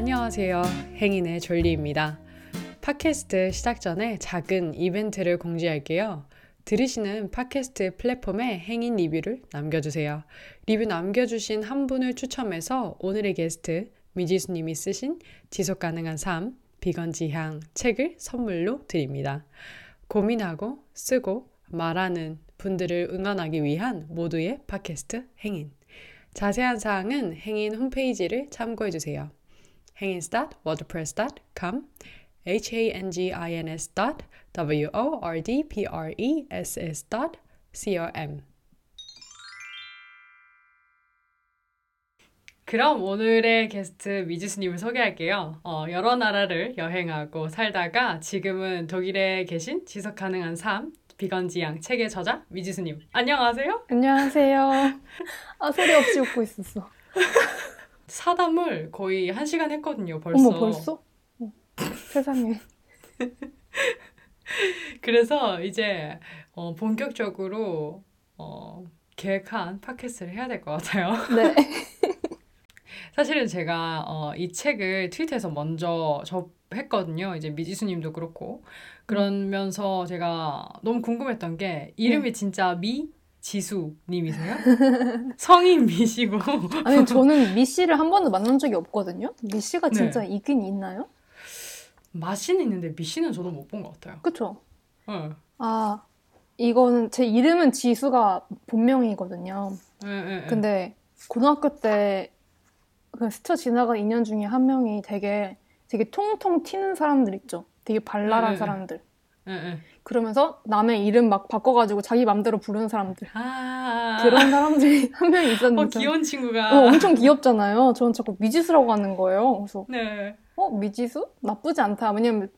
안녕하세요. 행인의 졸리입니다. 팟캐스트 시작 전에 작은 이벤트를 공지할게요. 들으시는 팟캐스트 플랫폼에 행인 리뷰를 남겨주세요. 리뷰 남겨주신 한 분을 추첨해서 오늘의 게스트 미지수님이 쓰신 지속 가능한 삶, 비건 지향 책을 선물로 드립니다. 고민하고 쓰고 말하는 분들을 응원하기 위한 모두의 팟캐스트 행인. 자세한 사항은 행인 홈페이지를 참고해 주세요. 행인.wordpress.com h-a-n-g-i-n-s dot w-o-r-d-p-r-e-s-s dot c-o-m 그럼 오늘의 게스트 미지수님을 소개할게요. 어, 여러 나라를 여행하고 살다가 지금은 독일에 계신 지속 가능한 삶 비건 지향 책의 저자 미지수님 안녕하세요. 안녕하세요. 아 소리 없이 웃고 있었어. 사담을 거의 한 시간 했거든요. 벌써. 어머 벌써? 어, 세상에. 그래서 이제 어, 본격적으로 어, 계획한 팟캐스트를 해야 될 것 같아요. 네. 사실은 제가 어, 이 책을 트위터에서 먼저 접했거든요. 이제 미지수님도 그렇고 그러면서 제가 너무 궁금했던 게 이름이 네. 진짜 미 지수님이세요? 성인 미시고 아니 저는 미 씨를 한 번도 만난 적이 없거든요. 미 씨가 진짜 있긴 있나요? 마시는 있는데 미 씨는 저도 못 본 것 같아요. 그쵸? 네. 아 이거는 제 이름은 지수가 본명이거든요. 네, 네, 네. 근데 고등학교 때 그 스쳐 지나간 인연 중에 한 명이 되게 되게 통통 튀는 사람들 있죠. 되게 발랄한 네. 사람들. 그러면서 남의 이름 막 바꿔가지고 자기 맘대로 부르는 사람들. 아 그런 사람들이 한 명 있었는데. 어, 귀여운 친구가 어, 엄청 귀엽잖아요. 저는 자꾸 미지수라고 하는 거예요. 그래서 네. 어 미지수? 나쁘지 않다. 왜냐면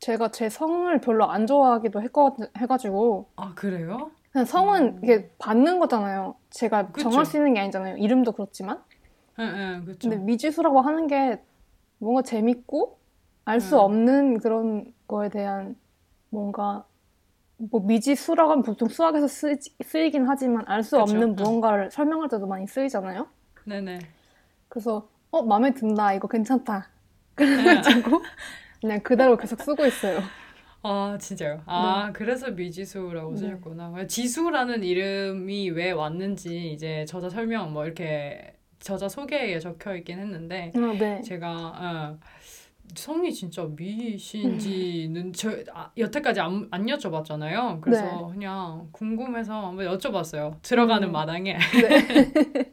제가 제 성을 별로 안 좋아하기도 했거, 해가지고 아 그래요? 그냥 성은 음. 이게 받는 거잖아요. 제가 그쵸. 정할 수 있는 게 아니잖아요. 이름도 그렇지만. 네, 네, 그렇죠. 근데 미지수라고 하는 게 뭔가 재밌고 알수 음. 없는 그런 거에 대한 뭔가 뭐 미지수라고 하면 보통 수학에서 쓰, 쓰이긴 하지만 알 수 그쵸. 없는 응. 무언가를 설명할 때도 많이 쓰이잖아요. 네네. 그래서 어 마음에 든다 이거 괜찮다 네. 그래가지고 그냥 그대로 계속 쓰고 있어요. 아 진짜요? 아 그래서 미지수라고 네. 쓰셨구나. 지수라는 이름이 왜 왔는지 이제 저자 설명 뭐 이렇게 저자 소개에 적혀 있긴 했는데 아, 네. 제가 어, 성이 진짜 미신지는 저 아, 여태까지 안, 안 여쭤봤잖아요. 그래서 네. 그냥 궁금해서 한번 여쭤봤어요. 들어가는 음. 마당에. 네.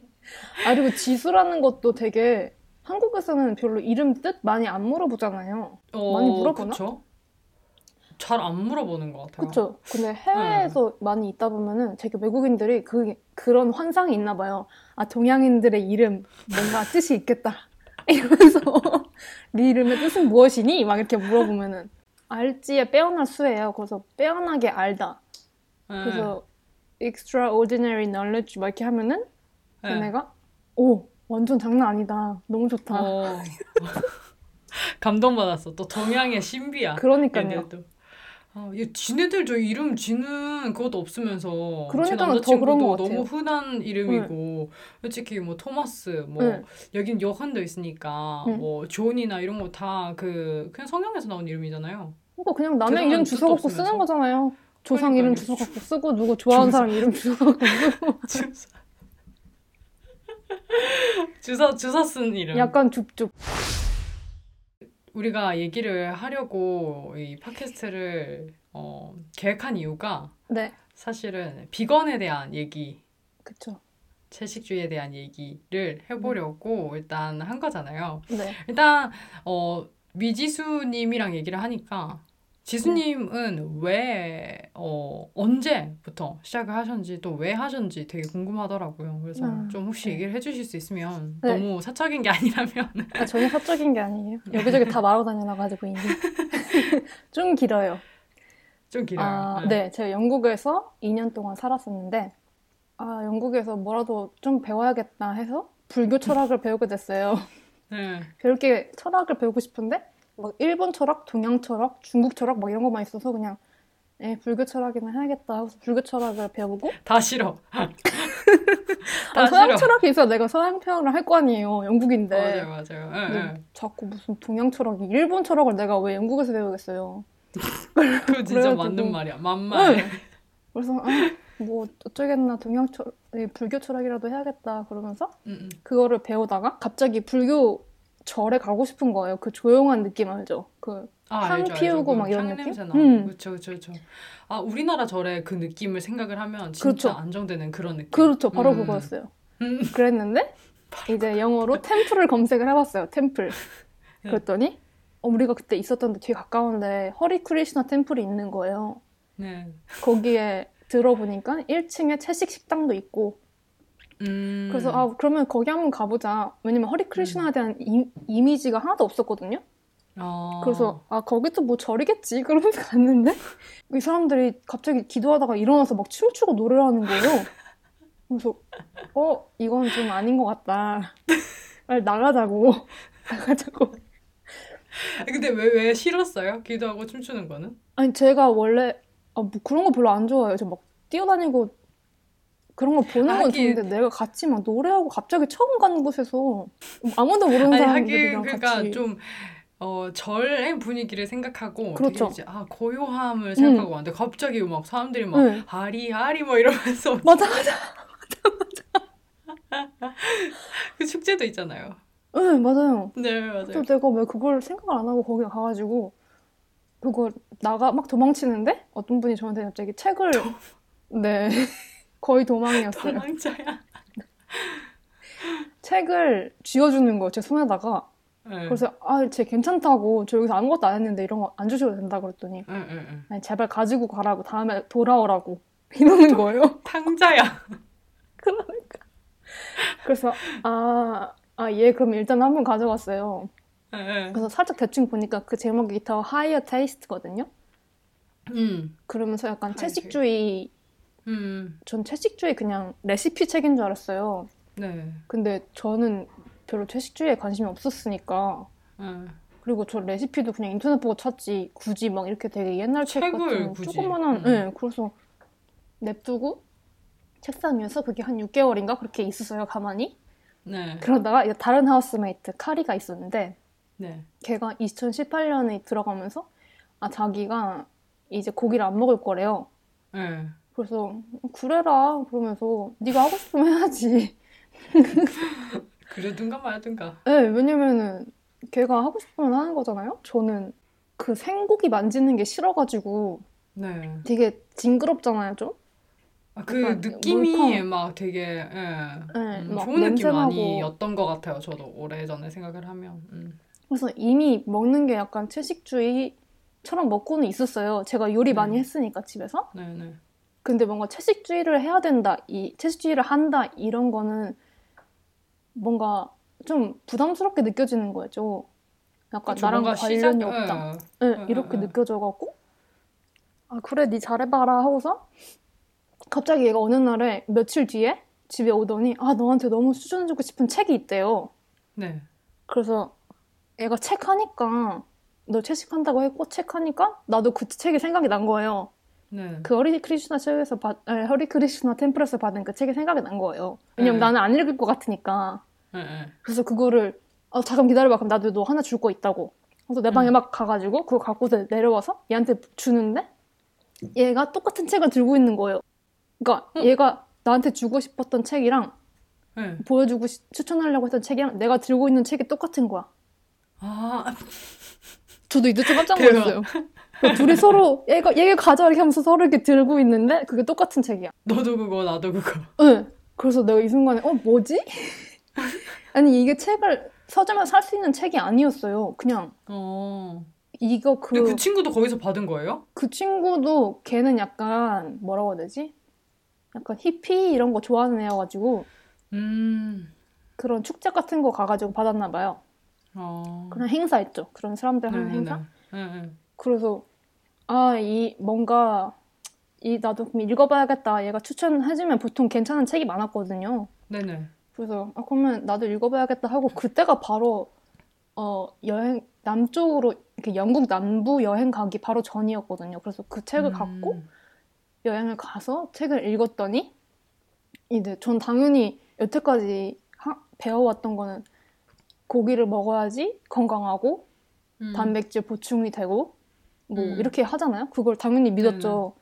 아 그리고 지수라는 것도 되게 한국에서는 별로 이름 뜻 많이 안 물어보잖아요. 어, 많이 물어보나? 잘 안 물어보는 것 같아요. 그렇죠. 근데 해외에서 많이 있다 보면은 되게 외국인들이 그 그런 환상이 있나 봐요. 아 동양인들의 이름 뭔가 뜻이 있겠다 이러면서 네 이름의 뜻은 무엇이니? 막 이렇게 물어보면은 알지에 빼어날 수예요. 그래서 빼어나게 알다. 네. 그래서 extraordinary knowledge 막 이렇게 하면은 네. 걔네가 오 완전 장난 아니다. 너무 좋다. 어. 감동받았어. 또 동양의 신비야. 그러니까요. 얘네도. 아, 얘 지네들 저 이름 지는 그것도 없으면서 제 그러니까는 더 그런 남자친구도 것 같아요. 너무 흔한 이름이고 솔직히 뭐 토마스 뭐 네. 여긴 요한도 있으니까 응. 뭐 존이나 이런 거 다 그 그냥 성형에서 나온 이름이잖아요. 그러니까 그냥 남의 이름 주워 갖고. 쓰는 거잖아요. 조상 그러니까요. 이름 주워 갖고 쓰고 누구 좋아하는 주워. 사람 이름 주워 갖고 쓰고 주사 주사 주사 쓴 이름. 약간 줍줍. 우리가 얘기를 하려고 이 팟캐스트를 어, 계획한 이유가 네, 사실은 비건에 대한 얘기, 그쵸. 채식주의에 대한 얘기를 해보려고 일단 한 거잖아요. 네. 일단 어, 미지수님이랑 얘기를 하니까 지수님은 왜 어, 언제부터 시작을 하셨는지 또 왜 하셨는지 되게 궁금하더라고요. 그래서 음, 좀 혹시 네. 얘기를 해주실 수 있으면 네. 너무 사적인 게 아니라면 아, 전혀 사적인 게 아니에요. 여기저기 다 말하고 다녀놔가지고 이미. 좀 길어요. 좀 길어요. 아, 네. 제가 영국에서 2년 동안 살았었는데, 아, 영국에서 뭐라도 좀 배워야겠다 해서 불교 철학을 배우게 됐어요. 네. 배울 게 철학을 배우고 싶은데, 막 일본 철학, 동양 철학, 중국 철학 막 이런 것만 있어서 그냥, 에 불교 철학이나 해야겠다 하고서 불교 철학을 배우고, 다 싫어. 아, 다 서양 싫어. 철학이 있어야 내가 서양 평을 할 거 아니에요. 영국인데. 맞아요, 맞아요. 응, 응. 자꾸 무슨 동양 철학이 일본 철학을 내가 왜 영국에서 배우겠어요. 그거 진짜 맞는 말이야. 만말. 응. 그래서 아, 뭐 어쩌겠나 동양 철 예, 불교 철학이라도 해야겠다 그러면서. 그거를 배우다가 갑자기 불교 절에 가고 싶은 거예요. 그 조용한 느낌 알죠? 그 아, 향 알죠, 알죠. 피우고 그막 이런 향 느낌? 냄새 나고. 음. 그쵸, 그쵸. 아, 우리나라 절에 그 느낌을 생각을 하면 진짜 그렇죠. 안정되는 그런 느낌. 그렇죠. 바로 음. 그거였어요. 음. 그랬는데 이제 영어로 템플을 검색을 해봤어요. 템플. 네. 그랬더니 어, 우리가 그때 있었던 데 되게 가까운데 허리 크리시나 템플이 있는 거예요. 네. 거기에 들어보니까 1층에 채식 식당도 있고 음. 그래서 아 그러면 거기 한번 가보자. 왜냐면 허리 크리시나에 대한 이, 이미지가 하나도 없었거든요. 어. 그래서 아 거기도 뭐 절이겠지 그러면서 갔는데 이 사람들이 갑자기 기도하다가 일어나서 막 춤추고 노래를 하는 거예요. 그래서 어 이건 좀 아닌 것 같다. 빨리 나가자고 나가자고. 근데 왜, 왜 싫었어요? 기도하고 춤추는 거는? 아니 제가 원래 아, 뭐 그런 거 별로 안 좋아해요. 저 막 뛰어다니고 그런 거 보는 건 하긴- 좋은데 내가 같이 막 노래하고 갑자기 처음 가는 곳에서 아무도 모르는 아니, 사람들이랑 하긴, 그러니까 같이 좀, 어, 절의 분위기를 생각하고 그렇죠. 되게 이제, 아, 고요함을 생각하고 왔는데 갑자기 막 사람들이 막, 응. 하리, 하리 뭐 이러면서 맞아 맞아. 그 축제도 있잖아요. 네 맞아요. 네, 맞아요. 또 내가 왜 그걸 생각을 안 하고 거기 가가지고 그걸 나가 막 도망치는데 어떤 분이 저한테 갑자기 책을 네 거의 도망이었어요. 도망자야. 책을 쥐어주는 거예요 제 손에다가 네. 그래서 아쟤 괜찮다고 저 여기서 아무것도 안 했는데 이런 거 안 주셔도 된다 그랬더니 응. 아니 제발 가지고 가라고 다음에 돌아오라고 이러는 거예요. 탕자야. 그러니까 그래서 아아얘 그럼 일단 한번 응. 그래서 살짝 대충 보니까 그 제목이 The Higher Taste거든요. 음, 그러면서 약간 채식주의 음, 전 채식주의 그냥 레시피 책인 줄 알았어요. 네. 근데 저는 별로 채식주의에 관심이 없었으니까 응. 그리고 저 레시피도 그냥 인터넷 보고 찾지 굳이 막 이렇게 되게 옛날 책 같은 굳이. 조그만한 음. 네, 그래서 냅두고 책상 위에서 그게 한 6개월인가 그렇게 있었어요 가만히 네. 그러다가 이제 다른 하우스메이트 카리가 있었는데 네. 걔가 2018년에 들어가면서 아 자기가 이제 고기를 안 먹을 거래요 네. 그래서 그래라 그러면서 네가 하고 싶으면 해야지 그러든가 말든가. 네, 왜냐면은 걔가 하고 싶으면 하는 거잖아요. 저는 그 생고기 만지는 게 싫어가지고 네. 되게 징그럽잖아요, 좀. 아, 그 느낌이 물컹. 막 되게 예. 네, 음, 막 좋은 느낌. 아니었던 것 같아요. 저도 오래전에 생각을 하면. 음. 그래서 이미 먹는 게 약간 채식주의처럼 먹고는 있었어요. 제가 요리 많이 음. 했으니까 집에서. 네, 네. 근데 뭔가 채식주의를 해야 된다, 이 채식주의를 한다 이런 거는 뭔가 좀 부담스럽게 느껴지는 거죠. 약간 그쵸, 나랑 관련이 시작- 없다. 예. 네, 응, 이렇게. 느껴져갖고 아 그래 니 잘해봐라 하고서 갑자기 얘가 어느 날에 며칠 뒤에 집에 오더니 아 너한테 너무 추천해주고 싶은 책이 있대요 네. 그래서 얘가 책 하니까 너 채식한다고 했고 책 하니까 나도 그 책이 생각이 난 거예요 네. 그 허리 크리슈나 책에서 받 아니, 허리 크리슈나 템플에서 받은 그 책이 생각이 난 거예요 왜냐면 네. 나는 안 읽을 것 같으니까 예, 예. 그래서 그거를 어, 잠깐 기다려봐. 그럼 나도 너 하나 줄 거 있다고. 그래서 내 방에 음. 막 가가지고 그거 갖고 내려와서 얘한테 주는데 얘가 똑같은 책을 들고 있는 거예요. 그러니까 어? 얘가 나한테 주고 싶었던 책이랑 예. 보여주고 싶- 추천하려고 했던 책이랑 내가 들고 있는 책이 똑같은 거야. 아, 저도 이때 좀 깜짝. 놀랐어요. 그러니까 둘이 서로 얘가 얘가 가져 이렇게 하면서 서로 이렇게 들고 있는데 그게 똑같은 책이야. 너도 그거, 나도 그거. 응. 그래서 내가 이 순간에 어 뭐지? 아니 이게 책을 서점에서 살 수 있는 책이 아니었어요. 그냥 어. 이거 그 근데 그 친구도 거기서 받은 거예요? 그 친구도 걔는 약간 뭐라고 해야 되지? 약간 히피 이런 거 좋아하는 애여가지고 음. 그런 축제 같은 거 가가지고 받았나 봐요. 어. 그런 행사 있죠. 그런 사람들 하는 네, 행사. 네. 예, 예. 그래서 아 이 뭔가 이 나도 그럼 읽어봐야겠다. 얘가 추천해주면 보통 괜찮은 책이 많았거든요. 네네. 그래서 아 그러면 나도 읽어봐야겠다 하고 그때가 바로 어 여행 남쪽으로 이렇게 영국 남부 여행 가기 바로 전이었거든요. 그래서 그 책을 갖고 음. 여행을 가서 책을 읽었더니 이제 전 당연히 여태까지 하- 배워왔던 거는 고기를 먹어야지 건강하고 음. 단백질 보충이 되고 뭐 음. 이렇게 하잖아요. 그걸 당연히 믿었죠.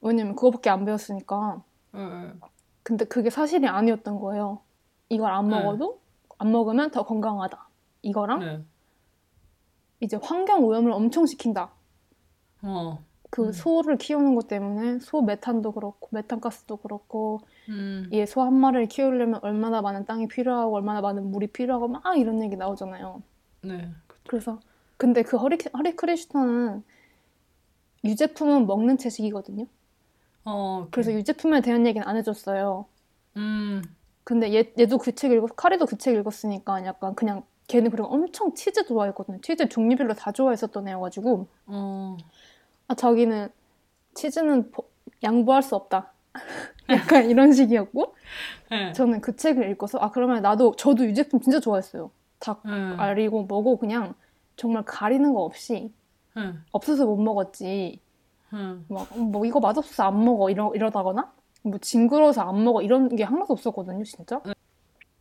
왜냐면 그거밖에 안 배웠으니까. 예, 예. 근데 그게 사실이 아니었던 거예요. 이걸 안 네. 먹어도 안 먹으면 더 건강하다. 이거랑 네. 이제 환경 오염을 엄청 시킨다. 어. 그 음. 소를 키우는 것 때문에 소 메탄도 그렇고 메탄가스도 그렇고 음. 얘소 한 마리를 키우려면 얼마나 많은 땅이 필요하고 얼마나 많은 물이 필요하고 막 이런 얘기 나오잖아요. 네. 그래서 근데 그 허리 허리 크리스타는 유제품은 먹는 채식이거든요. 어. 그래서. 유제품에 대한 얘기는 안 해줬어요. 음. 근데 얘, 얘도 그 책 읽었, 카리도 그 책 읽었으니까 약간 그냥 걔는 그리고 엄청 치즈 좋아했거든요. 치즈 종류별로 다 좋아했었던 애여가지고 어. 아 자기는 치즈는 보- 양보할 수 없다. 약간 이런 식이었고 예. 저는 그 책을 읽어서 아 그러면 나도 저도 유제품 진짜 좋아했어요. 닭 예. 알이고 뭐고 그냥 정말 가리는 거 없이 예. 없어서 못 먹었지. 예. 막뭐 이거 맛없어서 안 먹어 이러 이러다거나 뭐 징그러워서 안 먹어 이런 게 하나도 없었거든요 진짜.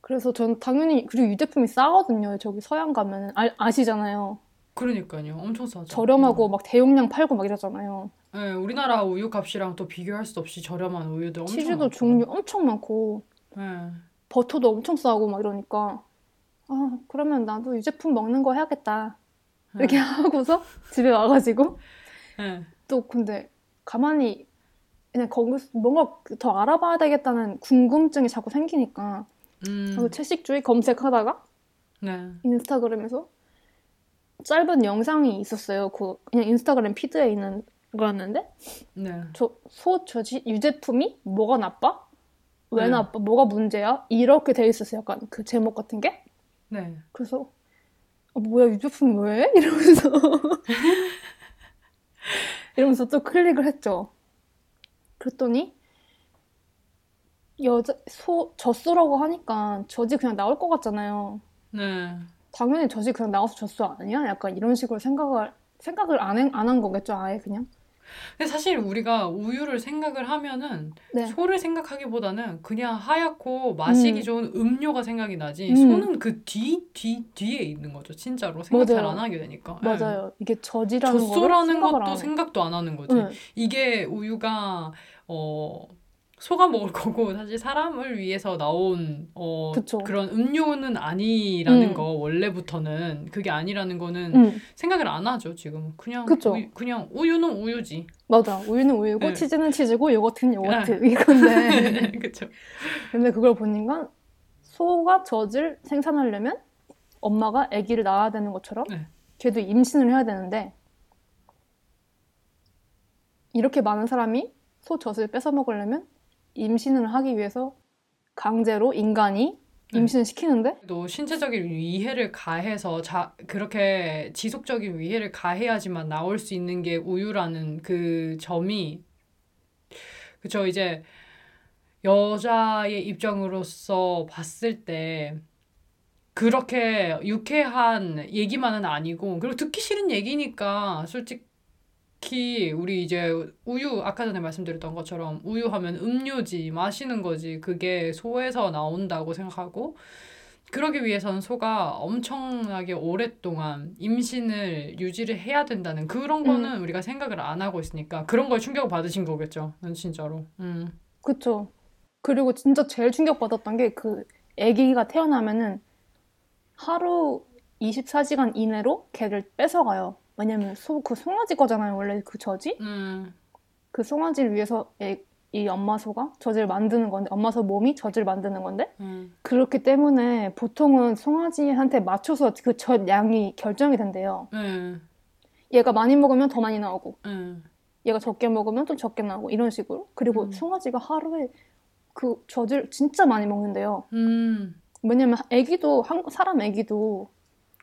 그래서 전 당연히 그리고 유제품이 싸거든요. 저기 서양 가면 아, 아시잖아요. 그러니까요. 엄청 싸죠. 저렴하고 막 대용량 팔고 막 이러잖아요. 예, 우리나라 우유 값이랑 또 비교할 수 없이 저렴한 우유들 엄청 치즈도. 종류 엄청 많고 예. 버터도 엄청 싸고 막 이러니까 아 그러면 나도 유제품 먹는 거 해야겠다 이렇게 하고서 집에 와가지고 예. 또 근데 가만히 그냥 거기서 뭔가 더 알아봐야 되겠다는 궁금증이 자꾸 생기니까 음. 그 채식주의 검색하다가 네. 인스타그램에서 짧은 영상이 있었어요. 그 그냥 인스타그램 피드에 있는 거였는데 네. 저소 저지 유제품이 뭐가 나빠? 왜 네. 나빠? 뭐가 문제야? 이렇게 돼 있었어요. 약간 그 제목 같은 게. 네. 그래서 어, 뭐야 유제품 왜? 이러면서 이러면서 또 클릭을 했죠. 그랬더니 여자 소 젖소라고 하니까 젖이 그냥 나올 것 같잖아요. 네. 당연히 젖이 그냥 나와서 젖소 아니야? 약간 이런 식으로 생각을 생각을 안한 거겠죠, 아예 그냥. 근데 사실 우리가 우유를 생각을 하면은 네. 소를 생각하기보다는 그냥 하얗고 마시기 음. 좋은 음료가 생각이 나지 음. 소는 그 뒤, 뒤, 뒤에 있는 거죠. 진짜로 생각 잘. 안 하게 되니까. 예. 맞아요. 이게 젖이라는 젖소라는 것도. 생각도 안 하는 거지. 응. 이게 우유가 어 소가 먹을 거고 사실 사람을 위해서 나온 어 그쵸. 그런 음료는 아니라는 음. 거 원래부터는 그게 아니라는 거는 응, 생각을 안 하죠 지금 그냥. 우유, 그냥 우유는 우유지 맞아. 우유는 우유고 네. 치즈는 치즈고 요거트는 요거트 이건데. 그쵸 근데 그걸 보니까 소가 젖을 생산하려면 엄마가 아기를 낳아야 되는 것처럼 네. 걔도 임신을 해야 되는데 이렇게 많은 사람이 소 젖을 뺏어 먹으려면 임신을 하기 위해서 강제로 인간이 네. 임신을 시키는데 또 신체적인 위해를 가해서 자 그렇게 지속적인 위해를 가해야지만 나올 수 있는 게 우유라는 그 점이 그쵸 이제 여자의 입장으로서 봤을 때 그렇게 유쾌한 얘기만은 아니고 그리고 듣기 싫은 얘기니까 솔직히 우리 이제 우유 아까 전에 말씀드렸던 것처럼 우유 하면 음료지 마시는 거지 그게 소에서 나온다고 생각하고 그러기 위해서는 소가 엄청나게 오랫동안 임신을 유지를 해야 된다는 그런 거는 우리가 생각을 안 하고 있으니까 그런 걸 충격을 받으신 거겠죠. 난 진짜로. 음. 그쵸. 그리고 진짜 제일 충격받았던 게 그 아기가 태어나면은 하루 24시간 이내로 걔를 뺏어가요. 왜냐면 소, 그 송아지 거잖아요. 원래 그 젖이. 음. 그 송아지를 위해서 애- 이 엄마 소가 젖을 만드는 건데, 엄마 소 몸이 젖을 만드는 건데, 음. 그렇기 때문에 보통은 송아지한테 맞춰서 그 젖 양이 결정이 된대요. 음. 얘가 많이 먹으면 더 많이 나오고, 음. 얘가 적게 먹으면 좀 적게 나오고, 이런 식으로. 그리고 음. 송아지가 하루에 그 젖을 진짜 많이 먹는데요. 음. 왜냐면 애기도 한 사람 애기도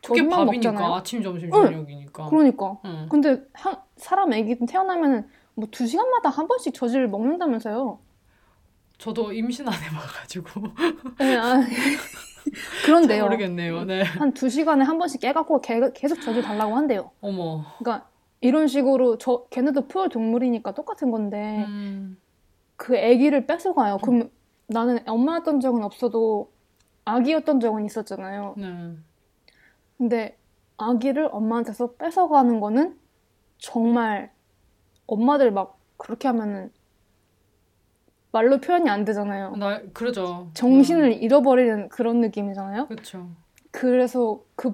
그게 밥이니까 먹잖아요. 아침 점심 응. 저녁이니까. 그러니까. 응. 근데 한, 사람 애기 태어나면은 뭐 두 시간마다 한 번씩 젖을 먹는다면서요. 저도 임신 안 해봐가지고 네, 아, 잘 그런데요. 모르겠네요. 네. 한 두 시간에 한 번씩 깨갖고 개- 계속 젖을 달라고 한대요. 어머. 그러니까 이런 식으로 저 걔네도 푸어 동물이니까 똑같은 건데 음. 그 애기를 뺏어가요. 그럼 나는 엄마였던 적은 없어도 아기였던 적은 있었잖아요. 네. 근데 아기를 엄마한테서 뺏어가는 거는 정말 엄마들 막 그렇게 하면은 말로 표현이 안 되잖아요. 나 그러죠. 정신을 잃어버리는 그런 느낌이잖아요. 그렇죠. 그래서 그,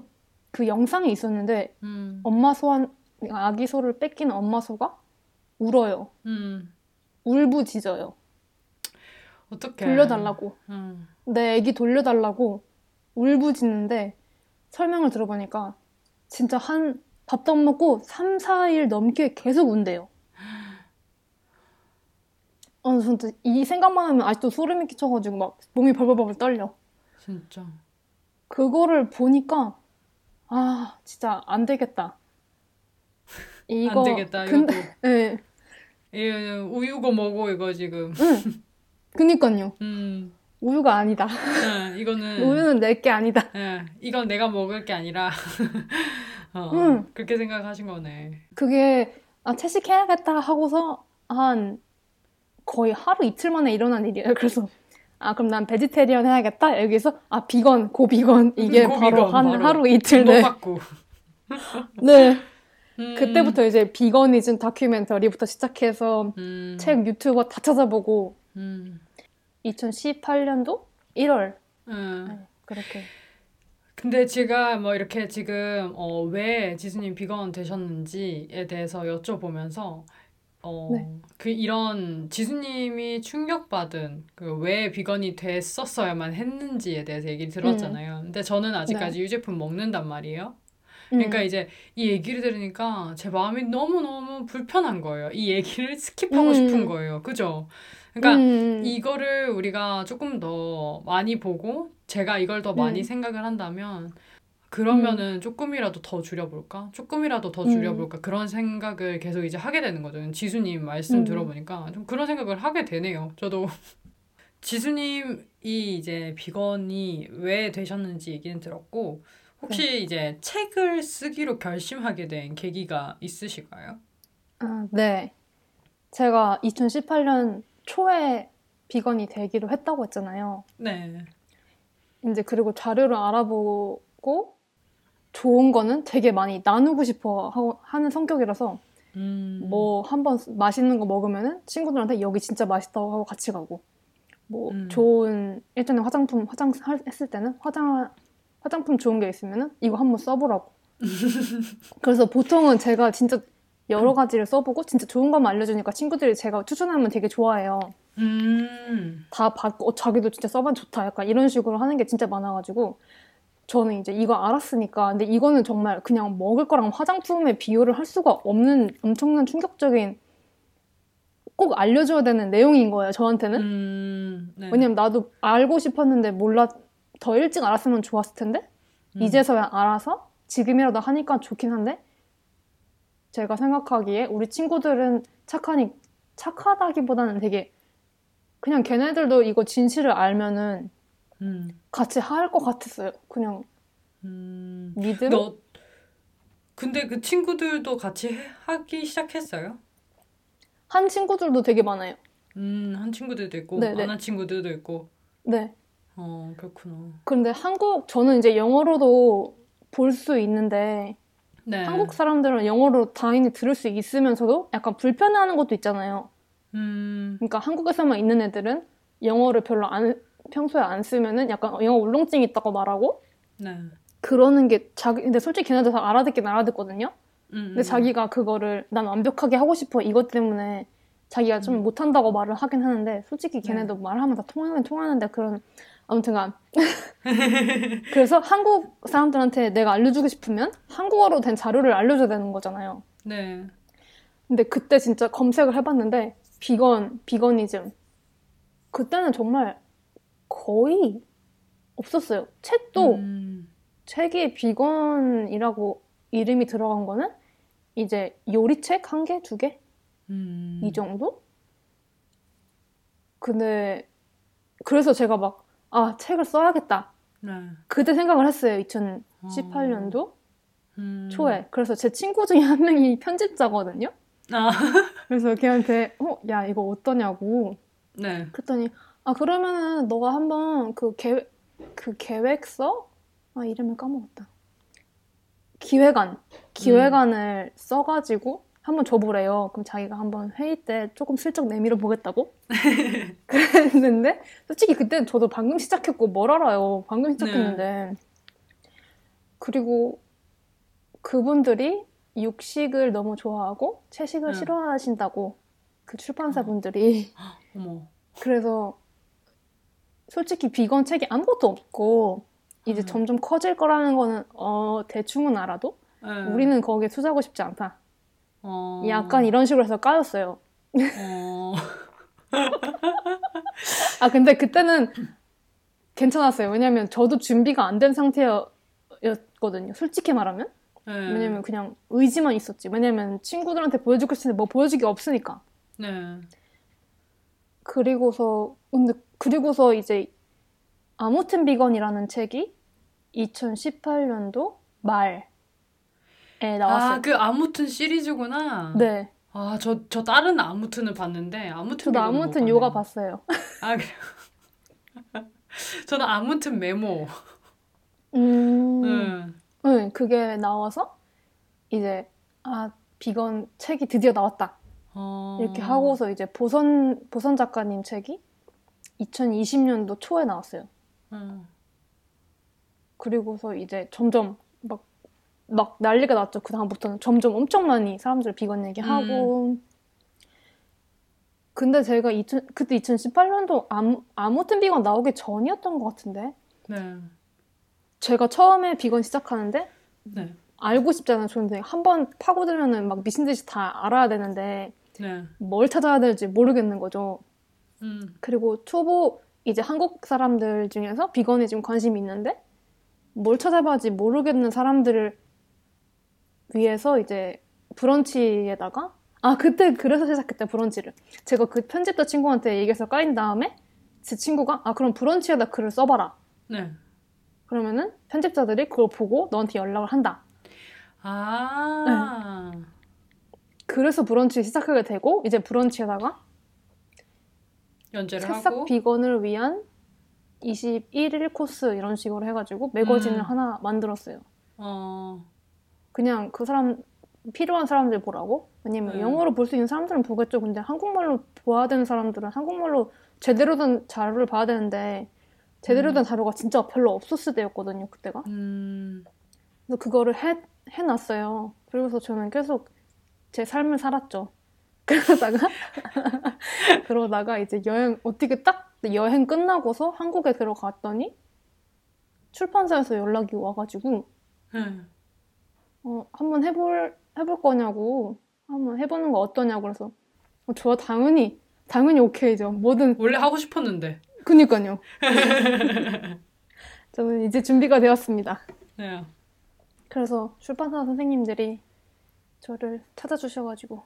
그 영상이 있었는데 음. 엄마 소한 아기 소를 뺏긴 엄마 소가 울어요. 음. 울부짖어요. 어떻게 돌려달라고. 음. 내 애기 돌려달라고 울부짖는데 설명을 들어보니까 진짜 한 밥도 안 먹고 3, 4일 넘게 계속 운대요. 아, 진짜 이 생각만 하면 아직도 소름이 끼쳐가지고 막 몸이 벌벌벌 떨려. 진짜. 그거를 보니까 아 진짜 안 되겠다. 이거 안 되겠다. 근데 예, 이 우유고 뭐고 이거 지금. 응. 그니까요. 음. 우유가 아니다. 네, 이거는 우유는 내 게 아니다. 예, 이건 내가 먹을 게 아니라 어, 응. 그렇게 생각하신 거네. 그게 아 채식해야겠다 하고서 한 거의 하루 이틀 만에 일어난 일이에요. 그래서 아 그럼 난 베지테리언 해야겠다. 여기서 아 비건 고 비건 이게 고 바로 비건, 한 바로. 하루 이틀. 받고. 네. 음. 그때부터 이제 비건이즘 다큐멘터리부터 시작해서 음. 책 유튜버 다 찾아보고 음. 2018년도 1월 음. 네, 그렇게 근데 제가 뭐 이렇게 지금 어, 왜 지수님 비건 되셨는지에 대해서 여쭤보면서 어, 네. 그 이런 지수님이 충격받은 그 왜 비건이 됐었어야만 했는지에 대해서 얘기를 들었잖아요. 근데 저는 아직까지 유제품 먹는단 말이에요. 그러니까 음. 이제 이 얘기를 들으니까 제 마음이 너무너무 불편한 거예요. 이 얘기를 skip하고 음. 싶은 거예요. 그죠? 그러니까 음. 이거를 우리가 조금 더 많이 보고 제가 이걸 더 많이 음. 생각을 한다면 그러면은 조금이라도 더 줄여볼까? 조금이라도 더 줄여볼까? 그런 생각을 계속 이제 하게 되는 거죠. 지수님 말씀 음. 들어보니까 좀 그런 생각을 하게 되네요. 저도 지수님이 이제 비건이 왜 되셨는지 얘기는 들었고 혹시 이제 책을 쓰기로 결심하게 된 계기가 있으실까요? 아, 네. 제가 2018년 초에 비건이 되기로 했다고 했잖아요. 네. 이제 그리고 자료를 알아보고 좋은 거는 되게 많이 나누고 싶어 하고- 하는 성격이라서 음. 뭐 한번 맛있는 거 먹으면은 친구들한테 여기 진짜 맛있다고 하고 같이 가고 뭐 음. 좋은 일전에 화장품 화장 할- 했을 때는 화장 화장품 좋은 게 있으면은 이거 한번 써보라고. 그래서 보통은 제가 진짜 여러 가지를 써보고 진짜 좋은 것만 알려주니까 친구들이 제가 추천하면 되게 좋아해요. 음. 다 받고 어, 자기도 진짜 써봐 좋다 약간 이런 식으로 하는 게 진짜 많아가지고 저는 이제 이거 알았으니까 근데 이거는 정말 그냥 먹을 거랑 화장품에 비교를 할 수가 없는 엄청난 충격적인 꼭 알려줘야 되는 내용인 거예요 저한테는 음. 네. 왜냐면 나도 알고 싶었는데 몰라 더 일찍 알았으면 좋았을 텐데 음. 이제서야 알아서 지금이라도 하니까 좋긴 한데 제가 생각하기에 우리 친구들은 착하니 착하다기보다는 되게 그냥 걔네들도 이거 진실을 알면은 음. 같이 할 것 같았어요. 그냥 음. 믿음? 너 근데 그 친구들도 같이 해- 하기 시작했어요? 한 친구들도 되게 많아요. 음, 한 친구들도 있고 네네. 안 한 친구들도 있고. 네. 어, 그렇구나. 근데 한국 저는 이제 영어로도 볼 수 있는데 네. 한국 사람들은 영어로 당연히 들을 수 있으면서도 약간 불편해하는 것도 있잖아요. 음. 그러니까 한국에서만 있는 애들은 영어를 별로 안 평소에 안 쓰면은 약간 영어 울렁증이 있다고 말하고 네. 그러는 게 자기 근데 솔직히 걔네들 다 알아듣긴 알아듣거든요. 음. 근데 자기가 그거를 난 완벽하게 하고 싶어 이것 때문에 자기가 좀 음. 못한다고 말을 하긴 하는데 솔직히 네. 걔네도 말하면 다 통하는 통하는데 그런 아무튼간 그래서 한국 사람들한테 내가 알려주고 싶으면 한국어로 된 자료를 알려줘야 되는 거잖아요. 네. 근데 그때 진짜 검색을 해봤는데 비건, 비건이즘 그때는 정말 거의 없었어요. 책도 음. 책이 비건이라고 이름이 들어간 거는 이제 요리책 한 개, 두 개? 음. 이 정도? 근데 그래서 제가 막 아, 책을 써야겠다. 네. 그때 생각을 했어요. 2018년도 음. 초에. 그래서 제 친구 중에 한 명이 편집자거든요. 아. 그래서 걔한테 어, 야, 이거 어떠냐고. 네. 그랬더니 아, 그러면은 너가 한번 그 계획, 그 계획서? 아, 이름을 까먹었다. 기획안. 기획안을 써가지고 한번 줘보래요. 그럼 자기가 한번 회의 때 조금 슬쩍 내밀어 보겠다고? 그랬는데, 솔직히 그때는 저도 방금 시작했고, 뭘 알아요. 방금 시작했는데. 그리고 그분들이 육식을 너무 좋아하고, 채식을 응. 싫어하신다고. 그 출판사 분들이. 어머. 그래서 솔직히 비건 책이 아무것도 없고 이제 음. 점점 커질 거라는 거는 어 대충은 알아도 네. 우리는 거기에 투자하고 싶지 않다. 어. 약간 이런 식으로 해서 까였어요. 어. 아 근데 그때는 괜찮았어요. 왜냐면 저도 준비가 안 된 상태였거든요. 솔직히 말하면. 네. 왜냐면 그냥 의지만 있었지. 왜냐면 친구들한테 보여주고 싶은데 뭐 보여줄 게 없으니까. 네. 그리고서 근데 그리고서 이제 아무튼 비건이라는 책이 2018년도 말 에 나왔어요. 아, 그 아무튼 시리즈구나. 네, 아, 저, 저 다른 아무튼을 봤는데, 아무튼 저도 아무튼. 요가 봤어요. 아, 그래요? 저는 아무튼 메모. 음, 네. 네, 그게 나와서 이제 아 비건 책이 드디어 나왔다 어. 이렇게 하고서 이제 보선 보선 작가님 책이 2020년도 초에 나왔어요. 어. 그리고서 이제 점점 막, 막 난리가 났죠. 그 다음부터는 점점 엄청 많이 사람들 비건 얘기하고. 근데 제가 2000, 그때 2018년도 아무, 아무튼 비건 나오기 전이었던 것 같은데. 네. 제가 처음에 비건 시작하는데 네. 알고 싶잖아요. 저는 한번 파고들면은 막 미친 듯이 다 알아야 되는데 네. 뭘 찾아야 될지 모르겠는 거죠. 음. 그리고 초보 이제 한국 사람들 중에서 비건에 좀 관심이 있는데 뭘 찾아봐야지 모르겠는 사람들을 위해서 이제 브런치에다가 아 그때 그래서 시작했대 브런치를 제가 그 편집자 친구한테 얘기해서 까인 다음에 제 친구가 아 그럼 브런치에다 글을 써봐라 네. 그러면은 편집자들이 그걸 보고 너한테 연락을 한다 아. 그래서 브런치 시작하게 되고 이제 브런치에다가 연재를 새싹 하고. 비건을 위한 21일 코스 이런 식으로 해가지고 매거진을 음. 하나 만들었어요. 어. 그냥 그 사람 필요한 사람들 보라고? 왜냐면 네. 영어로 볼 수 있는 사람들은 보겠죠. 근데 한국말로 봐야 되는 사람들은 한국말로 제대로 된 자료를 봐야 되는데 제대로 된 음. 자료가 진짜 별로 없었을 때였거든요. 그때가. 음. 그래서 그거를 해, 해놨어요. 그러고서 저는 계속 제 삶을 살았죠. 그러다가, 그러다가 이제 여행, 어떻게 딱 여행 끝나고서 한국에 들어갔더니 출판사에서 연락이 와가지고, 네. 어, 한번 해볼, 해볼 거냐고, 한번 해보는 거 어떠냐고 그래서, 어, 좋아, 당연히, 당연히 오케이죠. 뭐든, 원래 하고 싶었는데. 그니까요. 저는 이제 준비가 되었습니다. 네. 그래서 출판사 선생님들이 저를 찾아주셔가지고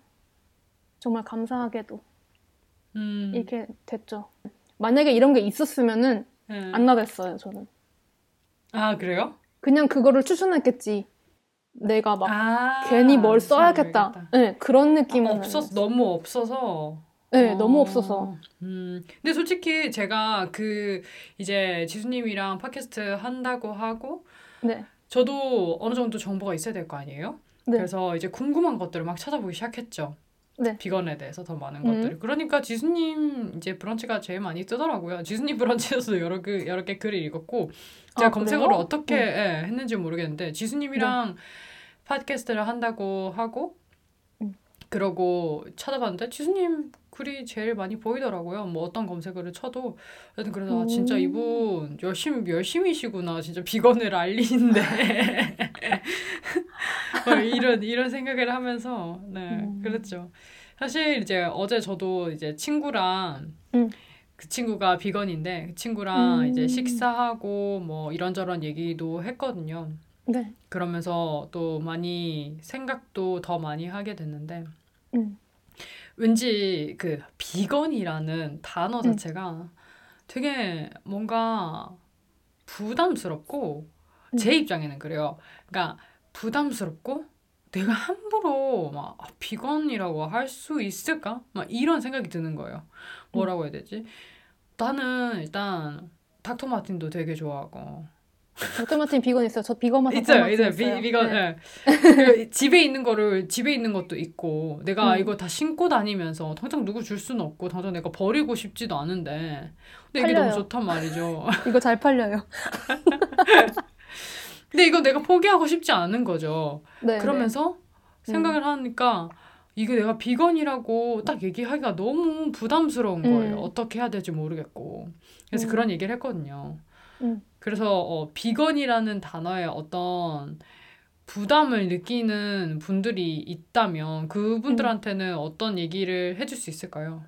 정말 감사하게도 음. 이렇게 됐죠. 만약에 이런 게 있었으면은 네. 안 나갔어요, 저는. 아, 그래요? 그냥 그거를 추천했겠지. 내가 막 아. 괜히 뭘 써야겠다. 말이겠다. 네, 그런 아, 느낌은. 없었 너무 없어서. 네, 너무 어, 없어서. 음. 근데 솔직히 제가 그 이제 지수님이랑 팟캐스트 한다고 하고 네. 저도 어느 정도 정보가 있어야 될 거 아니에요? 네. 그래서 이제 궁금한 것들을 막 찾아보기 시작했죠. 네. 비건에 대해서 더 많은 음. 것들. 그러니까 지수님 이제 브런치가 제일 많이 뜨더라고요. 지수님 브런치에서도 여러 그 여러 개 글을 읽었고 제가 아, 검색어를? 어떻게 네. 예, 했는지 모르겠는데 지수님이랑 팟캐스트를 한다고 하고 음. 그러고 찾아봤는데 지수님 글이 제일 많이 보이더라고요. 뭐 어떤 검색어를 쳐도 하여튼 그래서 아, 진짜 음. 이분 열심히 열심히시구나. 진짜 비건을 알리는데 어, 이런 이런 생각을 하면서 네 음. 그랬죠. 사실 이제 어제 저도 이제 친구랑 음. 그 친구가 비건인데 그 친구랑 음. 이제 식사하고 뭐 이런저런 얘기도 했거든요. 네. 그러면서 또 많이 생각도 더 많이 하게 됐는데 음. 왠지 그 비건이라는 단어 음. 자체가 되게 뭔가 부담스럽고 제 음. 입장에는 그래요. 그러니까 부담스럽고 내가 함부로 막 아, 비건이라고 할 수 있을까? 막 이런 생각이 드는 거예요. 음. 뭐라고 해야 되지? 나는 일단 닥터 마틴도 되게 좋아하고 닥터 마틴 비건 있어요. 저 비건 맛 있어요, 있어요. 있어요. 비, 비건 네. 예. 그 집에 있는 거를 집에 있는 것도 있고 내가 음. 이거 다 신고 다니면서 당장 누구 줄 수는 없고 당장 내가 버리고 싶지도 않은데 근데 이게 팔려요. 너무 좋단 말이죠. 이거 잘 팔려요. 근데 이거 내가 포기하고 싶지 않은 거죠. 네. 그러면서 생각을 하니까 이거 내가 비건이라고 딱 얘기하기가 너무 부담스러운 거예요. 음. 어떻게 해야 될지 모르겠고. 그래서 음. 그런 얘기를 했거든요. 음. 그래서 어, 비건이라는 단어에 어떤 부담을 느끼는 분들이 있다면 그분들한테는 어떤 얘기를 해줄 수 있을까요?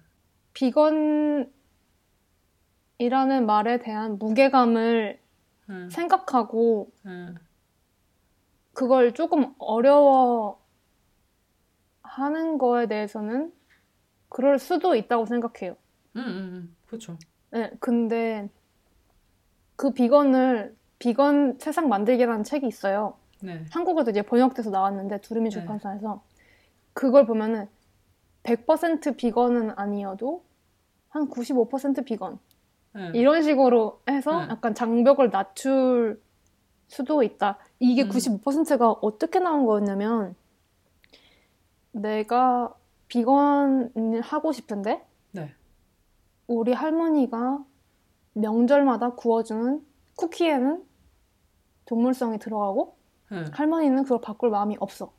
비건이라는 말에 대한 무게감을 응, 생각하고 응, 그걸 조금 어려워 하는 거에 대해서는 그럴 수도 있다고 생각해요. 응, 응, 응, 그렇죠. 네, 근데 그 비건을 비건 세상 만들기라는 책이 있어요. 네, 한국어도 이제 번역돼서 나왔는데 두루미 네. 출판사에서 그걸 보면은 100% 비건은 아니어도 한 95% 비건 네, 이런 식으로 해서 네. 약간 장벽을 낮출 수도 있다. 이게 음. 95%가 어떻게 나온 거였냐면 내가 비건을 하고 싶은데 네, 우리 할머니가 명절마다 구워주는 쿠키에는 동물성이 들어가고 네. 할머니는 그걸 바꿀 마음이 없어.